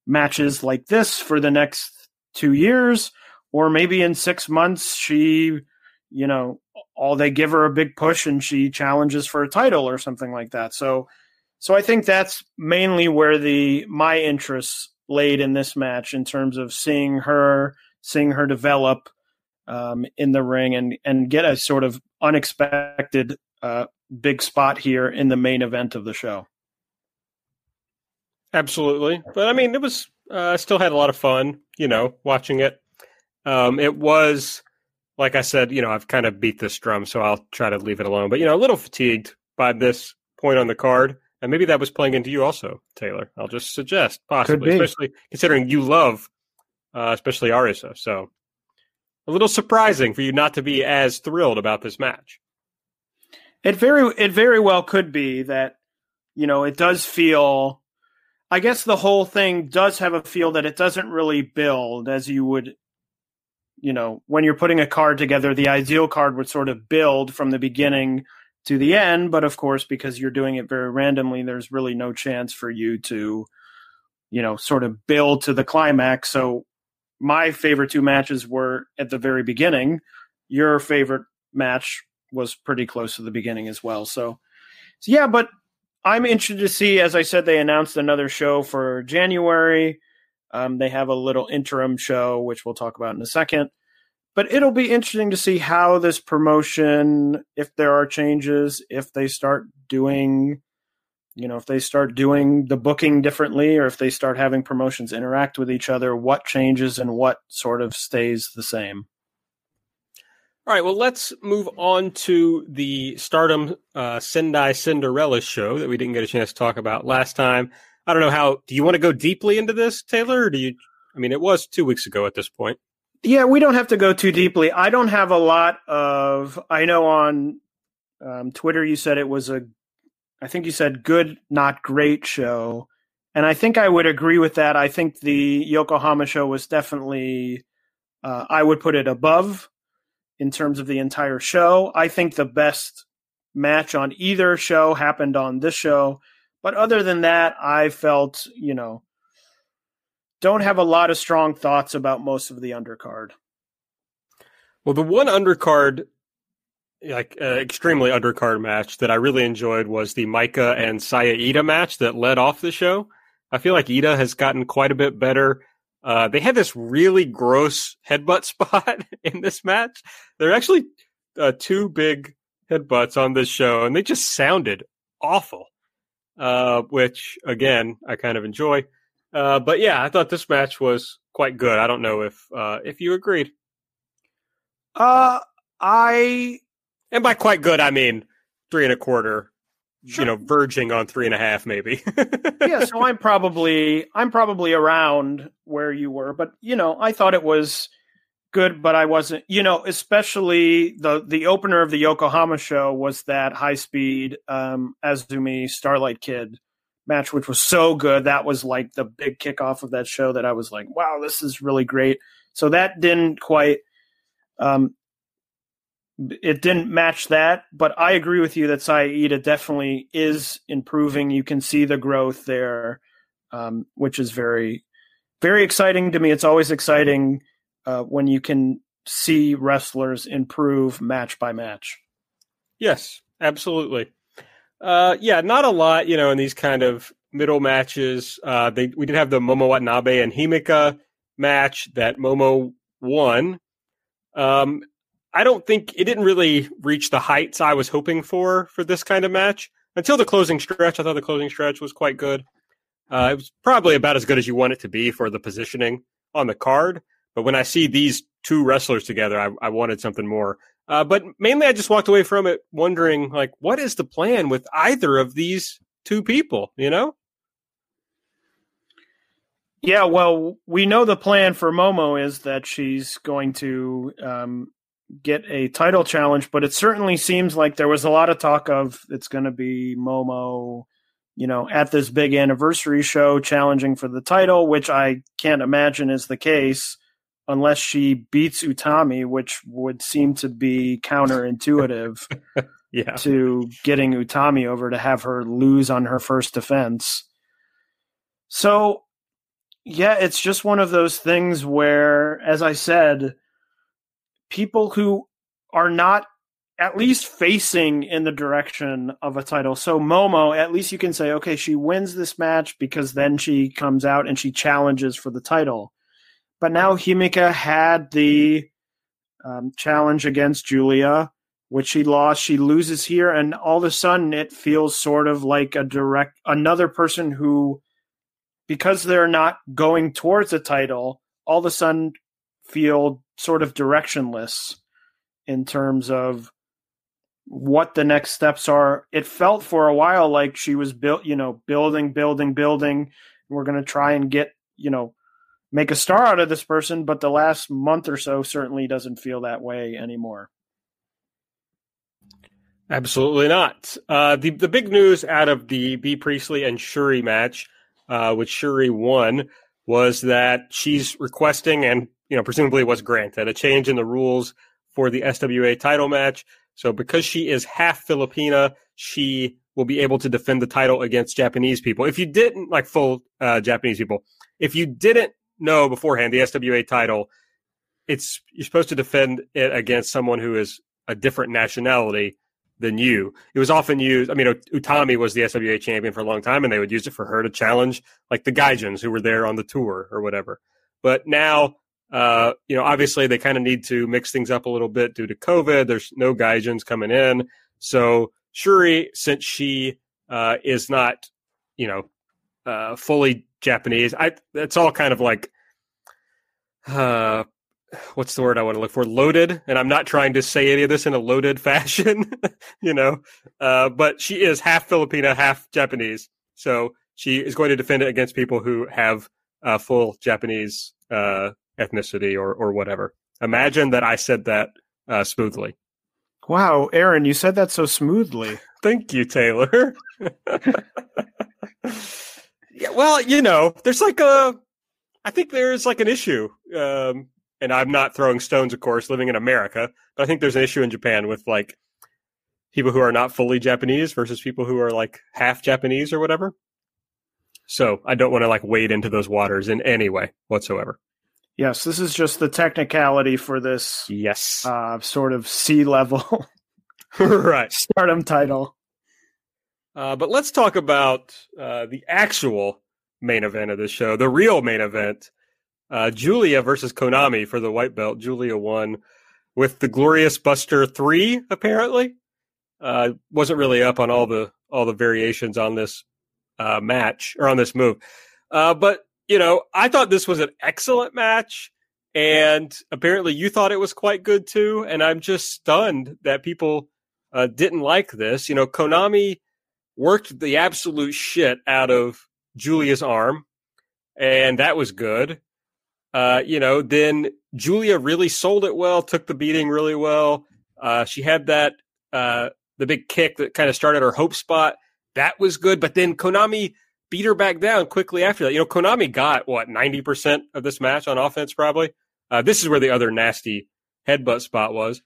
matches like this for the next two years, or maybe in six months she, you know, all they give her a big push and she challenges for a title or something like that. So so I think that's mainly where the my interests laid in this match in terms of seeing her seeing her develop um, in the ring and and get a sort of unexpected uh, big spot here in the main event of the show. Absolutely, but I mean, it was uh, I still had a lot of fun, you know, watching it. Um, it was, like I said, you know, I've kind of beat this drum, so I'll try to leave it alone. But you know, a little fatigued by this point on the card. And maybe that was playing into you also, Taylor. I'll just suggest possibly, especially considering you love, uh, especially Arisa. So a little surprising for you not to be as thrilled about this match. It very it very well could be that you know it does feel. I guess the whole thing does have a feel that it doesn't really build as you would. You know, when you're putting a card together, the ideal card would sort of build from the beginning to the end. But of course, because you're doing it very randomly, there's really no chance for you to, you know, sort of build to the climax. So my favorite two matches were at the very beginning. Your favorite match was pretty close to the beginning as well. So, so yeah, but I'm interested to see. As I said, they announced another show for January. Um, they have a little interim show, which we'll talk about in a second but it'll be interesting to see how this promotion, if there are changes, if they start doing, you know, if they start doing the booking differently, or if they start having promotions interact with each other, what changes and what sort of stays the same. All right, well, let's move on to the Stardom uh, Sendai Cinderella show that we didn't get a chance to talk about last time. I don't know how. Do you want to go deeply into this, Taylor? Or do you? I mean, it was two weeks ago at this point. Yeah, we don't have to go too deeply. I don't have a lot of. I know on um, Twitter you said it was a. I think you said good, not great show, and I think I would agree with that. I think the Yokohama show was definitely. Uh, I would put it above in terms of the entire show. I think the best match on either show happened on this show, but other than that, I felt you know don't have a lot of strong thoughts about most of the undercard. Well, the one undercard, like uh, extremely undercard match that I really enjoyed was the Maika and Saya Iida match that led off the show. I feel like Iida has gotten quite a bit better. Uh, they had this really gross headbutt spot in this match. There are actually uh, two big headbutts on this show, and they just sounded awful. Uh, which again, I kind of enjoy. Uh, but yeah, I thought this match was quite good. I don't know if uh, if you agreed. Uh, I and by quite good, I mean three and a quarter. Sure. You know, verging on three and a half, maybe. yeah, so I'm probably I'm probably around where you were, but you know, I thought it was good, but I wasn't. You know, especially the the opener of the Yokohama show was that high speed um, Azumi Starlight Kid match, which was so good. That was like the big kickoff of that show that I was like, wow, this is really great. So that didn't quite um, it didn't match that, but I agree with you that Saida definitely is improving. You can see the growth there, um, which is very, very exciting to me. It's always exciting uh, when you can see wrestlers improve match by match. Yes, absolutely. Uh, yeah, not a lot, you know, in these kind of middle matches. Uh, they we did have the Momo Watanabe and Himeka match that Momo won. Um, I don't think it didn't really reach the heights I was hoping for for this kind of match until the closing stretch. I thought the closing stretch was quite good. Uh, it was probably about as good as you want it to be for the positioning on the card. But when I see these two wrestlers together, I, I wanted something more. Uh, but mainly, I just walked away from it wondering, like, what is the plan with either of these two people? You know? Yeah, well, we know the plan for Momo is that she's going to um, get a title challenge, but it certainly seems like there was a lot of talk of it's going to be Momo, you know, at this big anniversary show challenging for the title, which I can't imagine is the case unless she beats Utami, which would seem to be counterintuitive Yeah. to getting Utami over to have her lose on her first defense. So, yeah, it's just one of those things where, as I said, people who are not at least facing in the direction of a title. So Momo, at least you can say, okay, she wins this match because then she comes out and she challenges for the title. But now Himeka had the um, challenge against Giulia, which she lost. She loses here, and all of a sudden it feels sort of like a direct another person who, because they're not going towards a title, all of a sudden feel sort of directionless in terms of what the next steps are. It felt for a while like she was built, you know, building, building, building. We're going to try and get, you know, make a star out of this person, but the last month or so certainly doesn't feel that way anymore. Absolutely not. Uh, the the big news out of the Bea Priestley and Syuri match, uh, which Syuri won, was that she's requesting and you know presumably was granted a change in the rules for the SWA title match. So because she is half Filipina, she will be able to defend the title against Japanese people. If you didn't like full uh, Japanese people, if you didn't know beforehand the SWA title, it's you're supposed to defend it against someone who is a different nationality than you. It was often used. I mean, Utami was the SWA champion for a long time, and they would use it for her to challenge like the Gaijins who were there on the tour or whatever. But now, uh, you know, obviously they kind of need to mix things up a little bit due to COVID. There's no Gaijins coming in, so Syuri, since she uh, is not, you know, uh, fully Japanese, I it's all kind of like. Uh, what's the word I want to look for? Loaded. And I'm not trying to say any of this in a loaded fashion, you know, uh, but she is half Filipina, half Japanese. So she is going to defend it against people who have uh, full Japanese uh, ethnicity or, or whatever. Imagine that I said that uh, smoothly. Wow, Aaron, you said that so smoothly. Thank you, Taylor. yeah, well, you know, there's like a, I think there's like an issue um, and I'm not throwing stones, of course, living in America, but I think there's an issue in Japan with like people who are not fully Japanese versus people who are like half Japanese or whatever. So I don't want to like wade into those waters in any way whatsoever. Yes, this is just the technicality for this. Yes, uh, sort of sea level, right? Stardom title. Uh, but let's talk about uh, the actual main event of this show, the real main event. Uh, Giulia versus Konami for the white belt. Giulia won with the Glorious Buster three. Apparently, uh, wasn't really up on all the all the variations on this uh, match or on this move. Uh, but you know, I thought this was an excellent match, and apparently you thought it was quite good too. And I'm just stunned that people uh, didn't like this. You know, Konami worked the absolute shit out of Giulia's arm, and that was good. Uh, you know, then Giulia really sold it well, took the beating really well. Uh, she had that uh, the big kick that kind of started her hope spot. That was good, but then Konami beat her back down quickly after that. You know, Konami got what ninety percent of this match on offense, probably. Uh, this is where the other nasty headbutt spot was,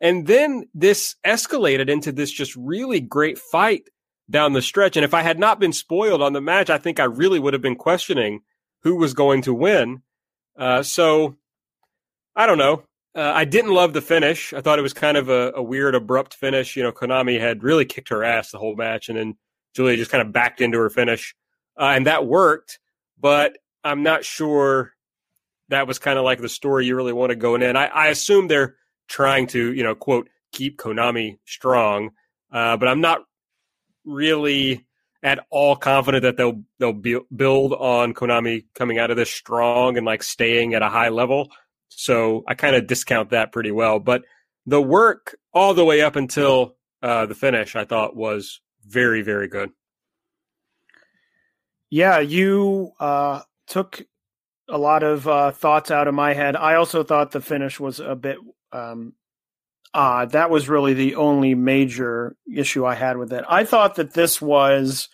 And then this escalated into this just really great fight down the stretch. And if I had not been spoiled on the match, I think I really would have been questioning who was going to win. Uh, so I don't know. Uh, I didn't love the finish. I thought it was kind of a, a, weird, abrupt finish. You know, Konami had really kicked her ass the whole match, and then Giulia just kind of backed into her finish, uh, and that worked. But I'm not sure that was kind of like the story you really want to go in. I, I assume they're trying to, you know, quote, keep Konami strong, uh, but I'm not really at all confident that they'll they'll be, build on Konami coming out of this strong and like staying at a high level. So I kind of discount that pretty well. But the work all the way up until uh, the finish, I thought was very very good. Yeah, you uh, took a lot of uh, thoughts out of my head. I also thought the finish was a bit um, odd. That was really the only major issue I had with it. I thought that this was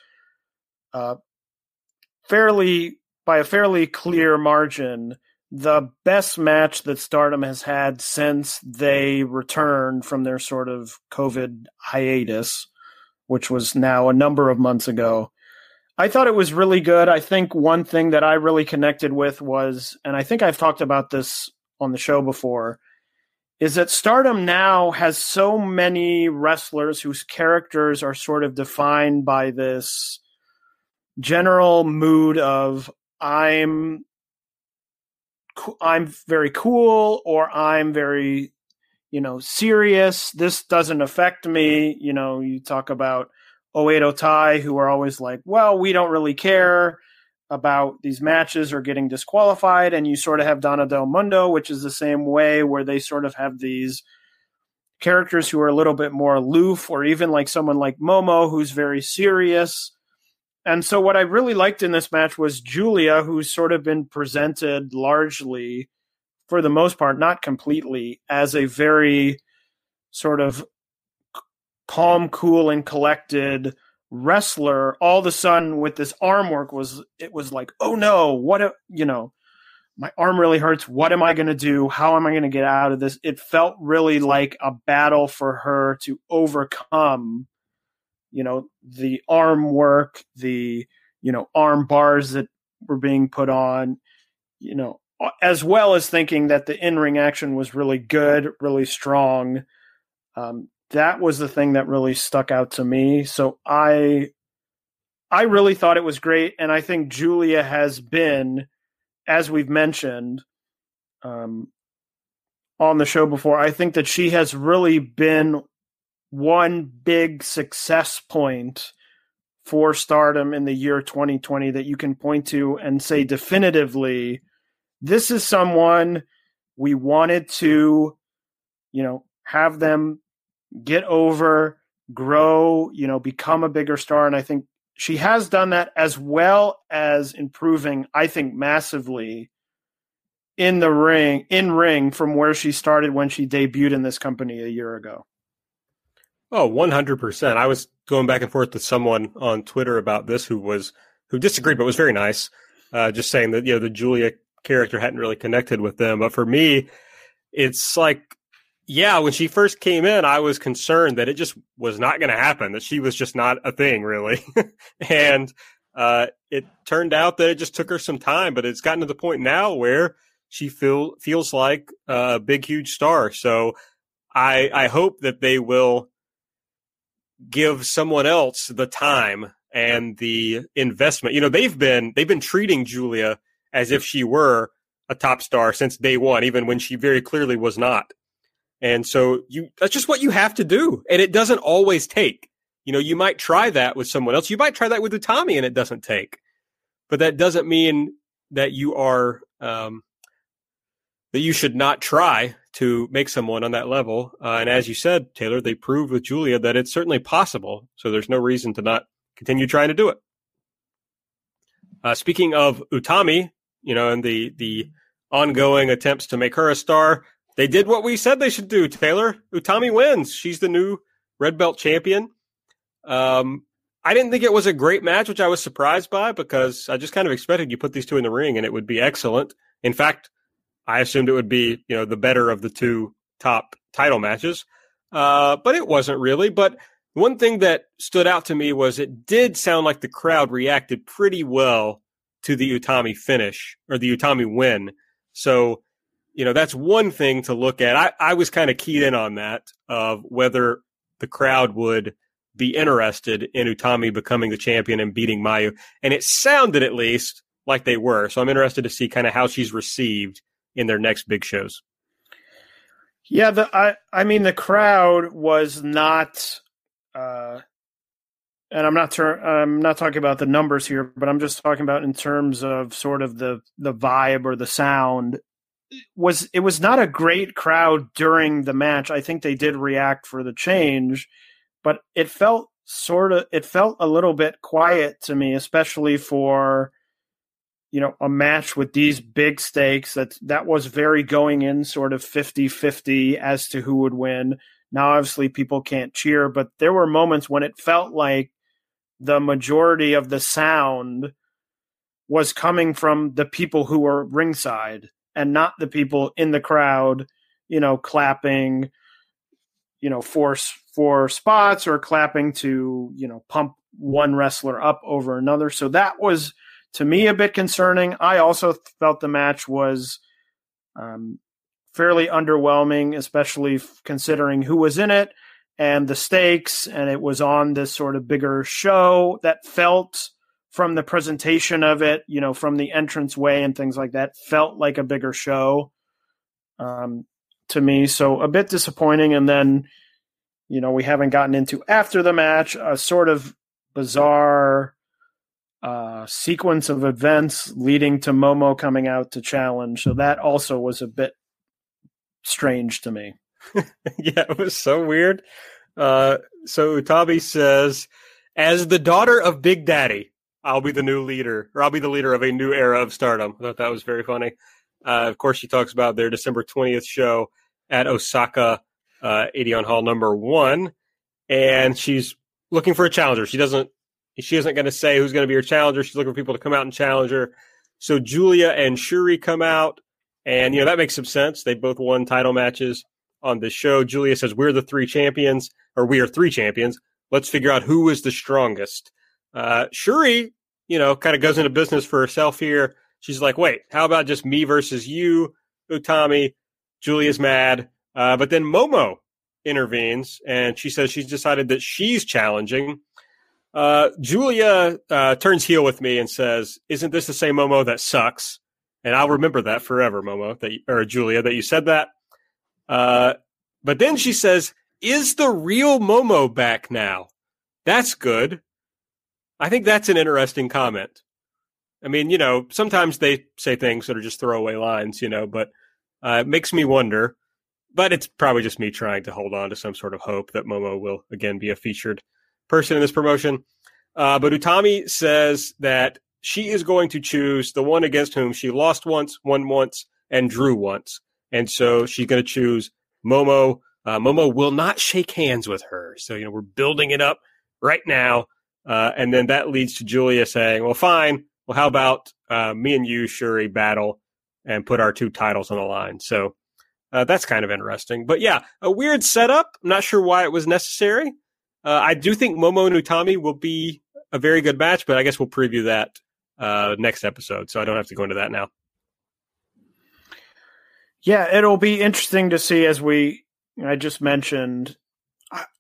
uh, fairly by a fairly clear margin the best match that Stardom has had since they returned from their sort of COVID hiatus, which was now a number of months ago. I thought it was really good. I think one thing that I really connected with was, and I think I've talked about this on the show before, is that Stardom now has so many wrestlers whose characters are sort of defined by this general mood of I'm I'm very cool or I'm very you know serious. This doesn't affect me. You know you talk about Oedo Tai who are always like well we don't really care about these matches or getting disqualified and you sort of have Donna Del Mundo which is the same way where they sort of have these characters who are a little bit more aloof or even like someone like Momo who's very serious. And so, what I really liked in this match was Giulia, who's sort of been presented largely, for the most part, not completely, as a very sort of calm, cool, and collected wrestler. All of a sudden, with this arm work, was it was like, oh no, what a you know, my arm really hurts. What am I going to do? How am I going to get out of this? It felt really like a battle for her to overcome you know the arm work the you know arm bars that were being put on you know as well as thinking that the in-ring action was really good really strong um, that was the thing that really stuck out to me. So i i really thought it was great and i think Giulia has been as we've mentioned um, on the show before i think that she has really been one big success point for stardom in the year 2020 that you can point to and say definitively this is someone we wanted to you know have them get over grow you know become a bigger star and i think she has done that as well as improving i think massively in the ring in ring from where she started when she debuted in this company a year ago Oh, 100%. I was going back and forth with someone on Twitter about this who was who disagreed but was very nice. Uh, just saying that you know the Giulia character hadn't really connected with them, but for me it's like yeah, when she first came in, I was concerned that it just was not going to happen, that she was just not a thing really. and uh, it turned out that it just took her some time, but it's gotten to the point now where she feel feels like a big huge star. So I I hope that they will give someone else the time and the investment. You know, they've been they've been treating Giulia as if she were a top star since day one, even when she very clearly was not. And so you that's just what you have to do. And it doesn't always take. You know, you might try that with someone else. You might try that with Utami and it doesn't take. But that doesn't mean that you are um, that you should not try to make someone on that level. Uh, and as you said, Taylor, they proved with Giulia that it's certainly possible. So there's no reason to not continue trying to do it. Uh, speaking of Utami, you know, and the the ongoing attempts to make her a star, they did what we said they should do. Taylor, Utami wins. She's the new red belt champion. Um, I didn't think it was a great match, which I was surprised by because I just kind of expected you put these two in the ring and it would be excellent. In fact, I assumed it would be, you know, the better of the two top title matches. uh, but it wasn't really. But one thing that stood out to me was it did sound like the crowd reacted pretty well to the Utami finish or the Utami win. So, you know, that's one thing to look at. I, I was kind of keyed in on that of whether the crowd would be interested in Utami becoming the champion and beating Mayu. And it sounded at least like they were. So I'm interested to see kind of how she's received in their next big shows. Yeah, the I I mean the crowd was not uh and I'm not ter- I'm not talking about the numbers here, but I'm just talking about in terms of sort of the the vibe or the sound was it was not a great crowd during the match. I think they did react for the change, but it felt sort of it felt a little bit quiet to me, especially for you know a match with these big stakes that that was very going in sort of 50-50 as to who would win. Now obviously people can't cheer, but there were moments when it felt like the majority of the sound was coming from the people who were ringside and not the people in the crowd, you know, clapping, you know, for for spots or clapping to, you know, pump one wrestler up over another. So that was to me a bit concerning. I also felt the match was um, fairly underwhelming, especially considering who was in it and the stakes, and it was on this sort of bigger show that felt from the presentation of it, you know, from the entrance way and things like that, felt like a bigger show um, to me. So a bit disappointing. And then, you know, we haven't gotten into after the match a sort of bizarre uh, sequence of events leading to Momo coming out to challenge. So that also was a bit strange to me. yeah, it was so weird. Uh, so Utami says, as the daughter of Big Daddy, I'll be the new leader, or I'll be the leader of a new era of stardom. I thought that was very funny. Uh, of course, she talks about their December 20th show at Osaka uh, Edion Hall number one, and she's looking for a challenger. She doesn't. She isn't going to say who's going to be her challenger. She's looking for people to come out and challenge her. So Giulia and Syuri come out, and you know that makes some sense. They both won title matches on this show. Giulia says, We're the three champions, or we are three champions. Let's figure out who is the strongest. Uh, Syuri, you know, kind of goes into business for herself here. She's like, Wait, how about just me versus you, Utami? Giulia's mad. Uh, but then Momo intervenes and she says she's decided that she's challenging. Uh, Giulia uh, turns heel with me and says, "Isn't this the same Momo that sucks?" And I'll remember that forever, Momo, that you, or Giulia, that you said that. Uh, but then she says, Is the real Momo back now? That's good. I think that's an interesting comment. I mean, you know, sometimes they say things that are just throwaway lines, you know, but uh, it makes me wonder. But it's probably just me trying to hold on to some sort of hope that Momo will again be a featured person in this promotion. Uh, but Utami says that she is going to choose the one against whom she lost once, won once, and drew once. And so she's going to choose Momo. Uh, Momo will not shake hands with her. So, you know, we're building it up right now. Uh, and then that leads to Giulia saying, well, fine. Well, how about uh, me and you, Syuri, battle and put our two titles on the line? So uh, that's kind of interesting. But yeah, a weird setup. I'm not sure why it was necessary. Uh, I do think Momo and Utami will be a very good match, but I guess we'll preview that uh, next episode. So I don't have to go into that now. Yeah, it'll be interesting to see as we I just mentioned.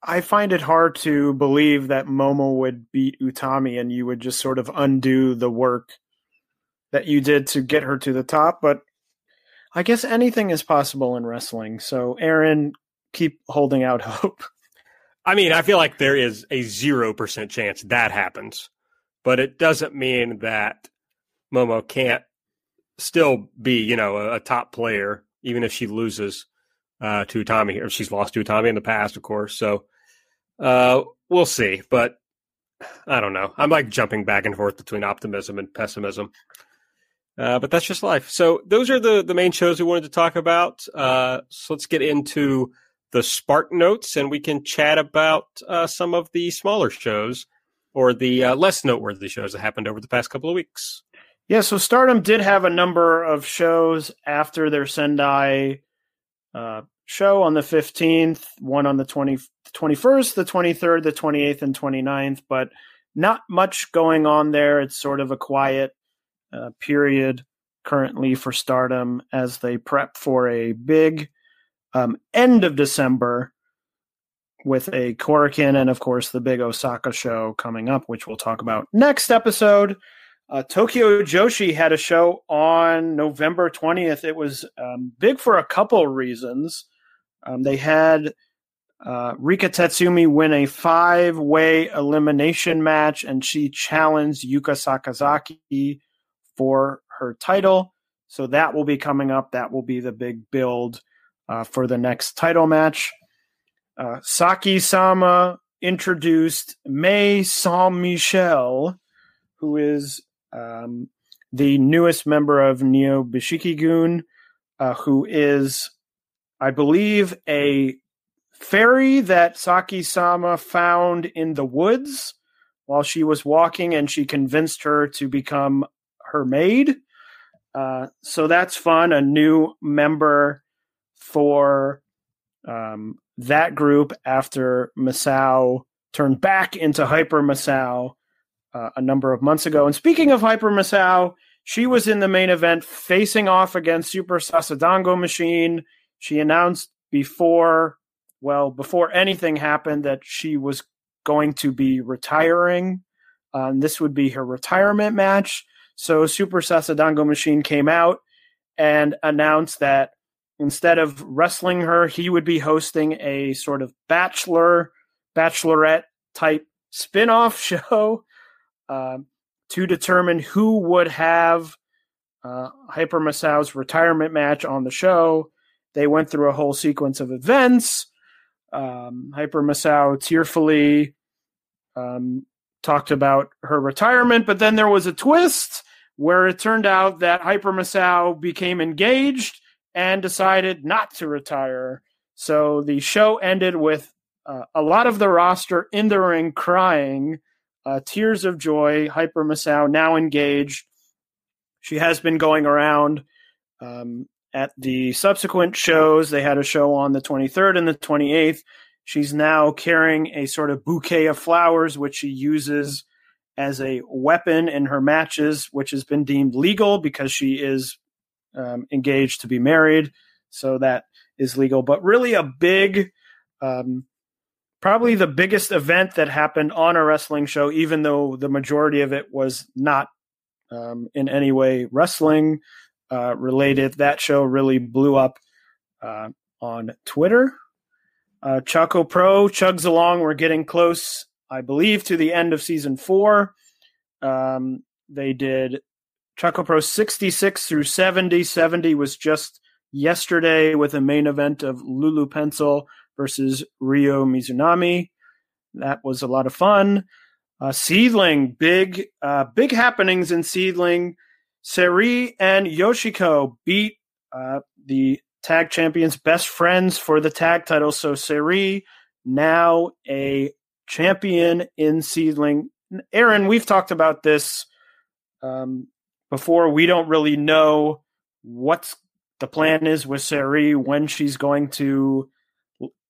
I, find it hard to believe that Momo would beat Utami and you would just sort of undo the work that you did to get her to the top. But I guess anything is possible in wrestling. So, Aaron, keep holding out hope. I mean, I feel like there is a 0% chance that happens, but it doesn't mean that Momo can't still be, you know, a, a top player even if she loses uh, to Utami, or she's lost to Utami in the past, of course. So uh, we'll see. But I don't know. I'm like jumping back and forth between optimism and pessimism. Uh, but that's just life. So those are the the main shows we wanted to talk about. Uh, so let's get into the Spark notes, and we can chat about uh, some of the smaller shows or the uh, less noteworthy shows that happened over the past couple of weeks. Yeah, so Stardom did have a number of shows after their Sendai uh, show on the 15th, one on the 20, 21st, the 23rd, the 28th, and 29th, but not much going on there. It's sort of a quiet uh, period currently for Stardom as they prep for a big um, end of December with a Korakuen and, of course, the big Osaka show coming up, which we'll talk about next episode. Uh, Tokyo Joshi had a show on November 20th. It was um, big for a couple reasons. Um, they had uh, Rika Tatsumi win a five way elimination match, and she challenged Yuka Sakazaki for her title. So that will be coming up. That will be the big build uh, for the next title match. Uh, Saki Sama introduced Mei Saint Michel, who is um, the newest member of Neo Bishikigun, uh, who is, I believe, a fairy that Saki Sama found in the woods while she was walking, and she convinced her to become her maid. Uh, so that's fun. A new member for um, that group after Misao turned back into Hyper Misao uh, a number of months ago. And speaking of Hyper Misao, she was in the main event facing off against Super Sasadango Machine. She announced before, well, before anything happened, that she was going to be retiring. Um, this would be her retirement match. So Super Sasadango Machine came out and announced that instead of wrestling her, he would be hosting a sort of bachelor, bachelorette type spin off show uh, to determine who would have uh, Hyper Misao's retirement match on the show. They went through a whole sequence of events. Um, Hyper Misao tearfully um, talked about her retirement, but then there was a twist where it turned out that Hyper Misao became engaged and decided not to retire. So the show ended with uh, a lot of the roster in the ring crying, uh, tears of joy. Hyper Misao now engaged. She has been going around um, at the subsequent shows. They had a show on the 23rd and the 28th. She's now carrying a sort of bouquet of flowers, which she uses as a weapon in her matches, which has been deemed legal because she is um, engaged to be married, so that is legal. But really, a big, um, probably the biggest event that happened on a wrestling show, even though the majority of it was not um, in any way wrestling uh, related. That show really blew up uh, on Twitter. Uh, Choco Pro chugs along. We're getting close, I believe, to the end of season four. Um, they did Choco Pro 66 through 70. 70 was just yesterday with a main event of Lulu Pencil versus Ryo Mizunami. That was a lot of fun. Uh, Seadlinng, big, uh, big happenings in Seadlinng. Syuri and Yoshiko beat uh, the tag champions, best friends for the tag title. So Syuri now a champion in Seadlinng. Aaron, we've talked about this um, before. We don't really know what's the plan is with Syuri, when she's going to,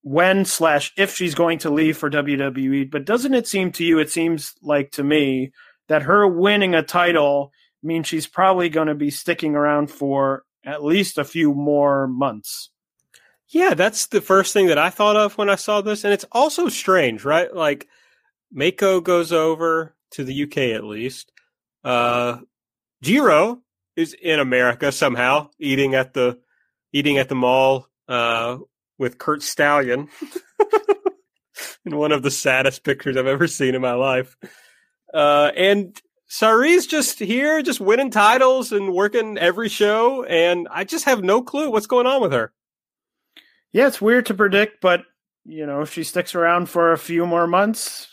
when slash if she's going to leave for WWE. But doesn't it seem to you, it seems like to me, that her winning a title means she's probably going to be sticking around for at least a few more months. Yeah, that's the first thing that I thought of when I saw this. And it's also strange, right? Like, Meiko goes over to the UK at least. Uh, Jiro is in America somehow, eating at the eating at the mall uh, with Curt Stallion in one of the saddest pictures I've ever seen in my life. Uh, and Syuri's just here, just winning titles and working every show, and I just have no clue what's going on with her. Yeah, it's weird to predict, but you know, if she sticks around for a few more months,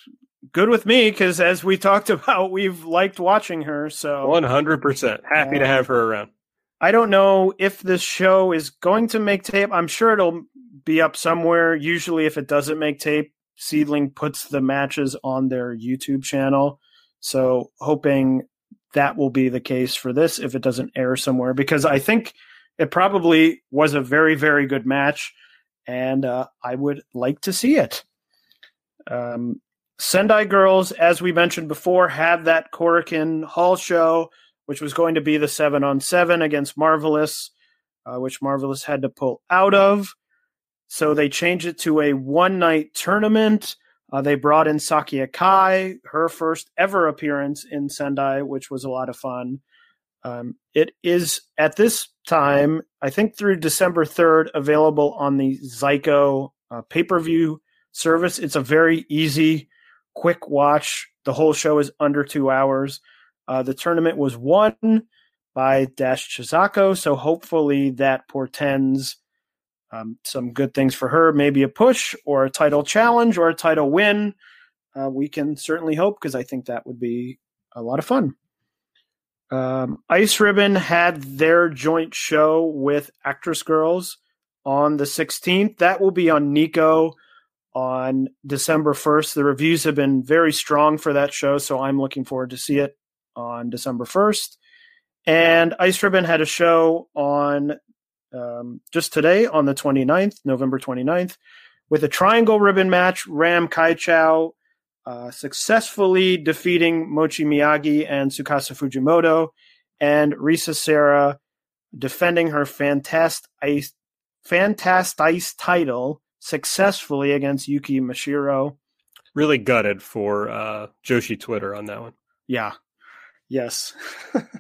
good with me because as we talked about, we've liked watching her. So one hundred percent happy uh, to have her around. I don't know if this show is going to make tape. I'm sure it'll be up somewhere. Usually, if it doesn't make tape, Seadlinng puts the matches on their YouTube channel. So hoping that will be the case for this if it doesn't air somewhere because I think it probably was a very very good match, and uh, I would like to see it. Um, Sendai Girls, as we mentioned before, had that Korakuen Hall show, which was going to be the seven on seven against Marvelous, uh, which Marvelous had to pull out of. So they changed it to a one night tournament. Uh, they brought in Saki Akai, her first ever appearance in Sendai, which was a lot of fun. Um, it is at this time, I think through December 3rd, available on the Zaiko uh, pay per view service. It's a very easy, quick watch. The whole show is under two hours. Uh, the tournament was won by Dash Chisako, so hopefully that portends um, some good things for her. Maybe a push or a title challenge or a title win. Uh, we can certainly hope because I think that would be a lot of fun. Um, Ice Ribbon had their joint show with Actress Girls on the 16th. That will be on Nico on December 1st. The reviews have been very strong for that show, so I'm looking forward to see it on December 1st. And Ice Ribbon had a show on um, just today on the 29th, November 29th, with a triangle ribbon match. Ram Kaicho uh, successfully defeating Mochi Miyagi and Tsukasa Fujimoto, and Risa Sera defending her Fantast Ice, Fantast Ice title successfully against Yuki Mashiro. Really gutted for uh, Joshi Twitter on that one. Yeah. Yes.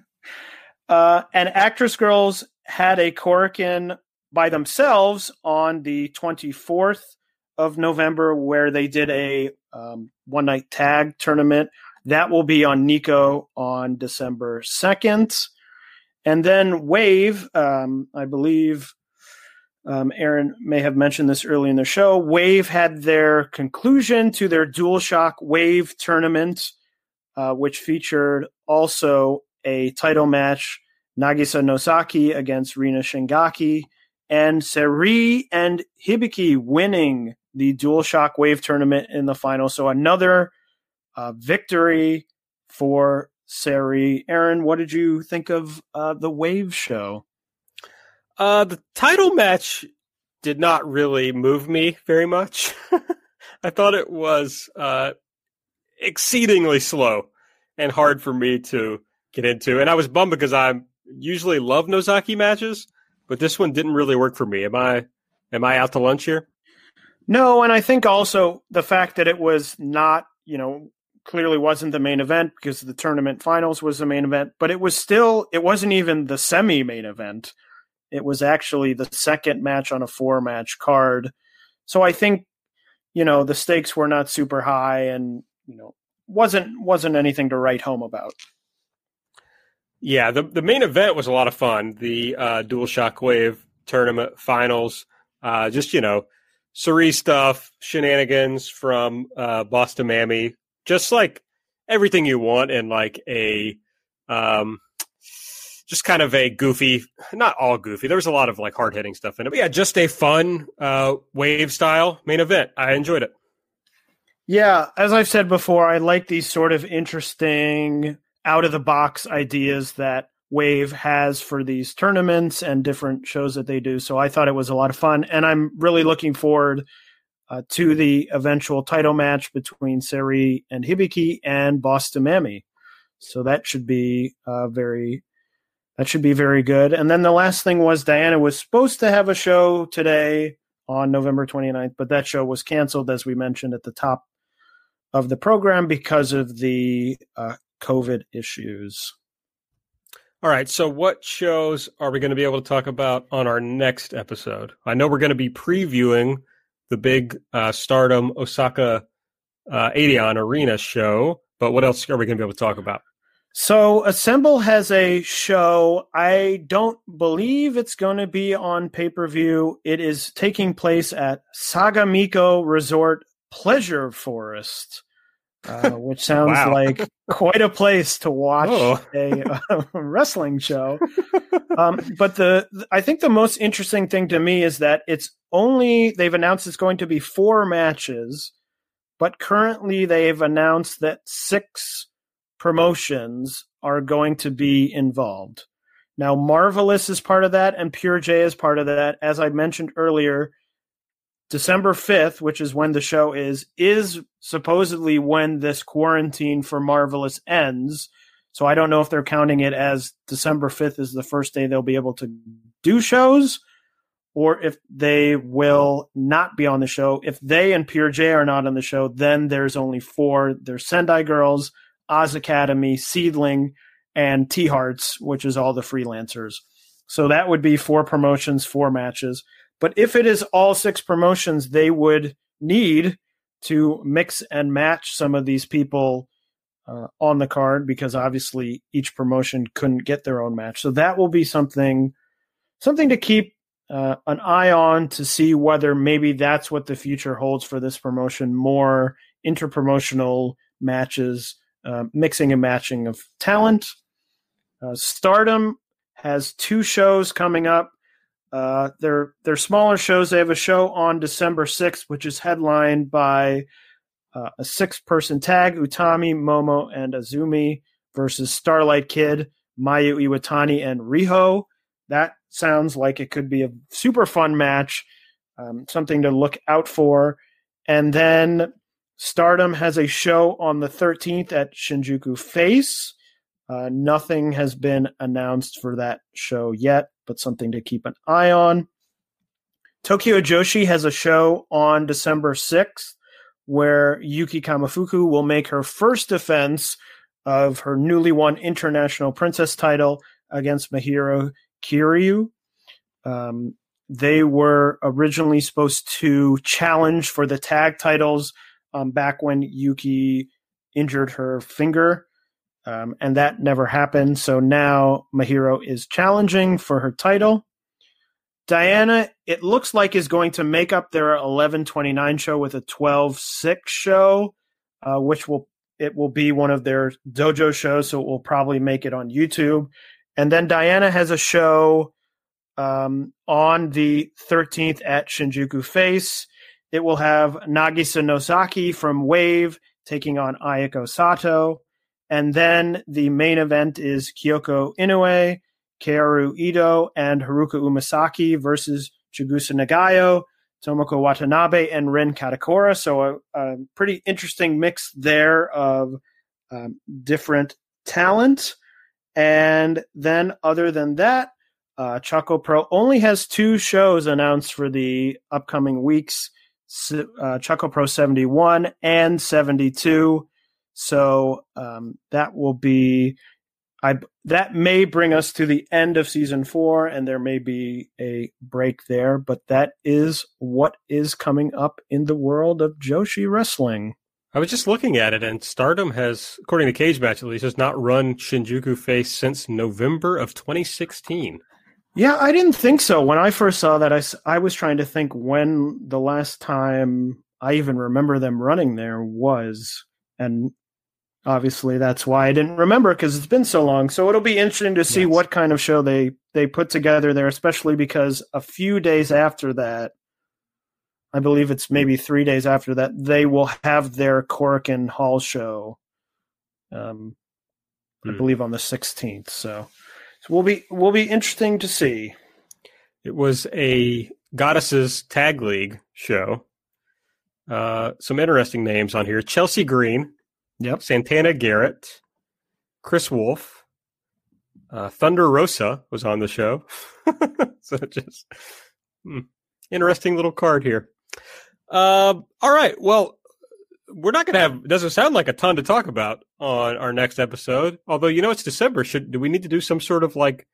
uh, and Actress Girls had a Korakuen by themselves on the 24th of November where they did a um, one night tag tournament. That will be on Nico on December 2nd. And then Wave, um, I believe um, Aaron may have mentioned this early in the show. Wave had their conclusion to their DualShock Wave tournament, uh, which featured also a title match Nagisa Nozaki against Rina Shingaki, and Seri and Hibiki winning the Dual Shock Wave tournament in the final. So another uh, victory for Seri. Aaron, what did you think of uh, the Wave show? Uh, the title match did not really move me very much. I thought it was uh, exceedingly slow and hard for me to get into, and I was bummed because I'm usually love Nozaki matches, but this one didn't really work for me. Am I am I out to lunch here? No, and I think also the fact that it was not, you know, clearly wasn't the main event because the tournament finals was the main event, but it was still it wasn't even the semi main event. It was actually the second match on a four match card. So I think, you know, the stakes were not super high and, you know, wasn't wasn't anything to write home about. Yeah, the the main event was a lot of fun. The uh, DualShock Wave tournament finals, uh, just you know, Suri stuff, shenanigans from uh, Boston Mammy, just like everything you want in like a, um, just kind of a goofy, not all goofy. There was a lot of like hard hitting stuff in it, but yeah, just a fun uh, wave style main event. I enjoyed it. Yeah, as I've said before, I like these sort of interesting out of the box ideas that Wave has for these tournaments and different shows that they do. So I thought it was a lot of fun, and I'm really looking forward uh, to the eventual title match between Seri and Hibiki and Boston Mammy. So that should be uh, very that should be very good. And then the last thing was Diana was supposed to have a show today on November 29th, but that show was canceled as we mentioned at the top of the program because of the uh, COVID issues. All right. So, what shows are we going to be able to talk about on our next episode? I know we're going to be previewing the big uh, Stardom Osaka uh, Edion Arena show, but what else are we going to be able to talk about? So, Assemble has a show. I don't believe it's going to be on pay per view. It is taking place at Sagamiko Resort Pleasure Forest uh, which sounds wow. like quite a place to watch oh. a, a, wrestling show. Um, but the I think the most interesting thing to me is that it's only they've announced it's going to be four matches, but currently they've announced that six promotions are going to be involved. Now, Marvelous is part of that, and Pure J is part of that. As I mentioned earlier, December 5th, which is when the show is, is supposedly when this quarantine for Marvelous ends. So I don't know if they're counting it as December 5th is the first day they'll be able to do shows or if they will not be on the show. If they and Pure J are not on the show, then there's only four. There's Sendai Girls, Oz Academy, Seadlinng, and T Hearts, which is all the freelancers. So that would be four promotions, four matches. But if it is all six promotions, they would need to mix and match some of these people uh, on the card because obviously each promotion couldn't get their own match. So that will be something something to keep uh, an eye on to see whether maybe that's what the future holds for this promotion more interpromotional matches, uh, mixing and matching of talent. Uh, Stardom has two shows coming up. Uh, they're they're smaller shows. They have a show on December sixth, which is headlined by uh, a six person tag: Utami, Momo, and Azumi versus Starlight Kid, Mayu Iwatani, and Riho. That sounds like it could be a super fun match, um, something to look out for. And then Stardom has a show on the 13th at Shinjuku Face. Uh, nothing has been announced for that show yet, but something to keep an eye on. Tokyo Joshi has a show on December 6th where Yuki Kamifuku will make her first defense of her newly won international princess title against Mahiro Kiryu. Um, they were originally supposed to challenge for the tag titles um, back when Yuki injured her finger, um, and that never happened. So now Mahiro is challenging for her title. Diana, it looks like is going to make up their 11:29 show with a 12:6 show, uh, which will it will be one of their dojo shows, so it will probably make it on YouTube. And then Diana has a show um, on the 13th at Shinjuku Face. It will have Nagisa Nozaki from Wave taking on Ayako Sato. And then the main event is Kyoko Inoue, Kaoru Ito, and Haruka Umesaki versus Chigusa Nagayo, Tomoko Watanabe, and Rin Kadokura. So a, a pretty interesting mix there of um, different talent. And then, other than that, uh, Choco Pro only has two shows announced for the upcoming weeks uh, Choco Pro 71 and 72. So um, that will be, I that may bring us to the end of season four, and there may be a break there. But that is what is coming up in the world of Joshi wrestling. I was just looking at it, and Stardom has, according to Cage Match at least, has not run Shinjuku Face since November of 2016. Yeah, I didn't think so. When I first saw that, I, I was trying to think when the last time I even remember them running there was. And obviously that's why I didn't remember because it's been so long. So it'll be interesting to see yes. what kind of show they, they put together there, especially because a few days after that, I believe it's maybe three days after that, they will have their Korakuen Hall show. Um, I hmm. believe on the 16th. So, so will be will be interesting to see. It was a goddesses tag league show. Uh, some interesting names on here: Chelsea Green, yep, Santana Garrett, Kris Wolf, uh, Thunder Rosa was on the show. so just hmm, interesting little card here. Uh, all right. Well, we're not going to have. Doesn't sound like a ton to talk about on our next episode. Although you know it's December. Should do we need to do some sort of like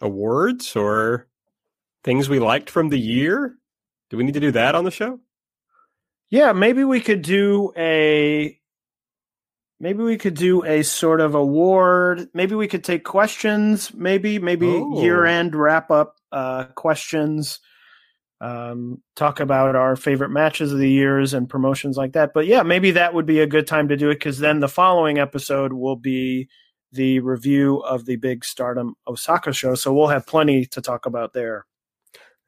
awards or things we liked from the year? Do we need to do that on the show? Yeah, maybe we could do a maybe we could do a sort of award. Maybe we could take questions. Maybe maybe oh. year end wrap up uh, questions um, talk about our favorite matches of the years and promotions like that. But yeah, maybe that would be a good time to do it because then the following episode will be the review of the big Stardom Osaka show. So we'll have plenty to talk about there.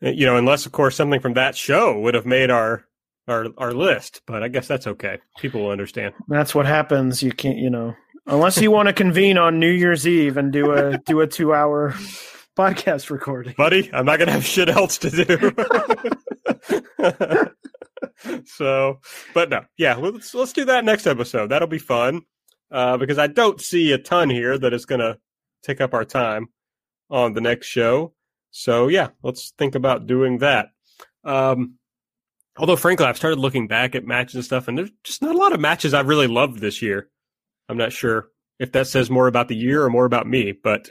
You know, unless of course something from that show would have made our our our list, but I guess that's okay. People will understand. That's what happens. You can't, you know, Unless you want to convene on New Year's Eve and do a do a two hour podcast recording. buddy. I'm not gonna have shit else to do. so, but no, yeah, let's let's do that next episode. That'll be fun uh, because I don't see a ton here that is gonna take up our time on the next show. So yeah, let's think about doing that. Um, although frankly, I've started looking back at matches and stuff, and there's just not a lot of matches I've really loved this year. I'm not sure if that says more about the year or more about me, but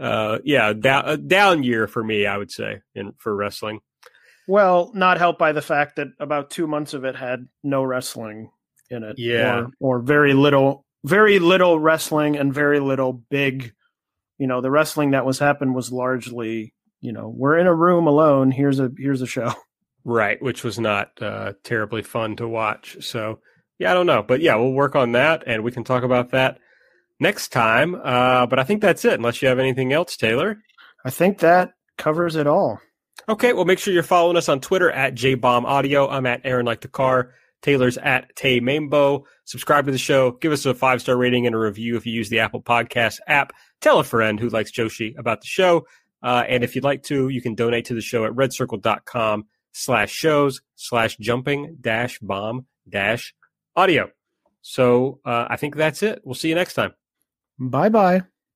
uh, yeah, down, a down year for me, I would say, in for wrestling. Well, not helped by the fact that about two months of it had no wrestling in it. Yeah. Or, or very little, very little wrestling and very little big. You know, the wrestling that was happened was largely, you know, we're in a room alone. Here's a here's a show. Right, which was not uh, terribly fun to watch. So yeah, I don't know, but yeah, we'll work on that, and we can talk about that next time. Uh, but I think that's it, unless you have anything else, Taylor. I think that covers it all. Okay, well, make sure you're following us on Twitter at JBombAudio. I'm at Aaron Like the Car. Taylor's at Tay Mambo. Subscribe to the show. Give us a five star rating and a review if you use the Apple Podcast app. Tell a friend who likes Joshi about the show. Uh, and if you'd like to, you can donate to the show at redcircle.com slash shows slash jumping dash bomb dash audio. So uh, I think that's it. We'll see you next time. Bye bye.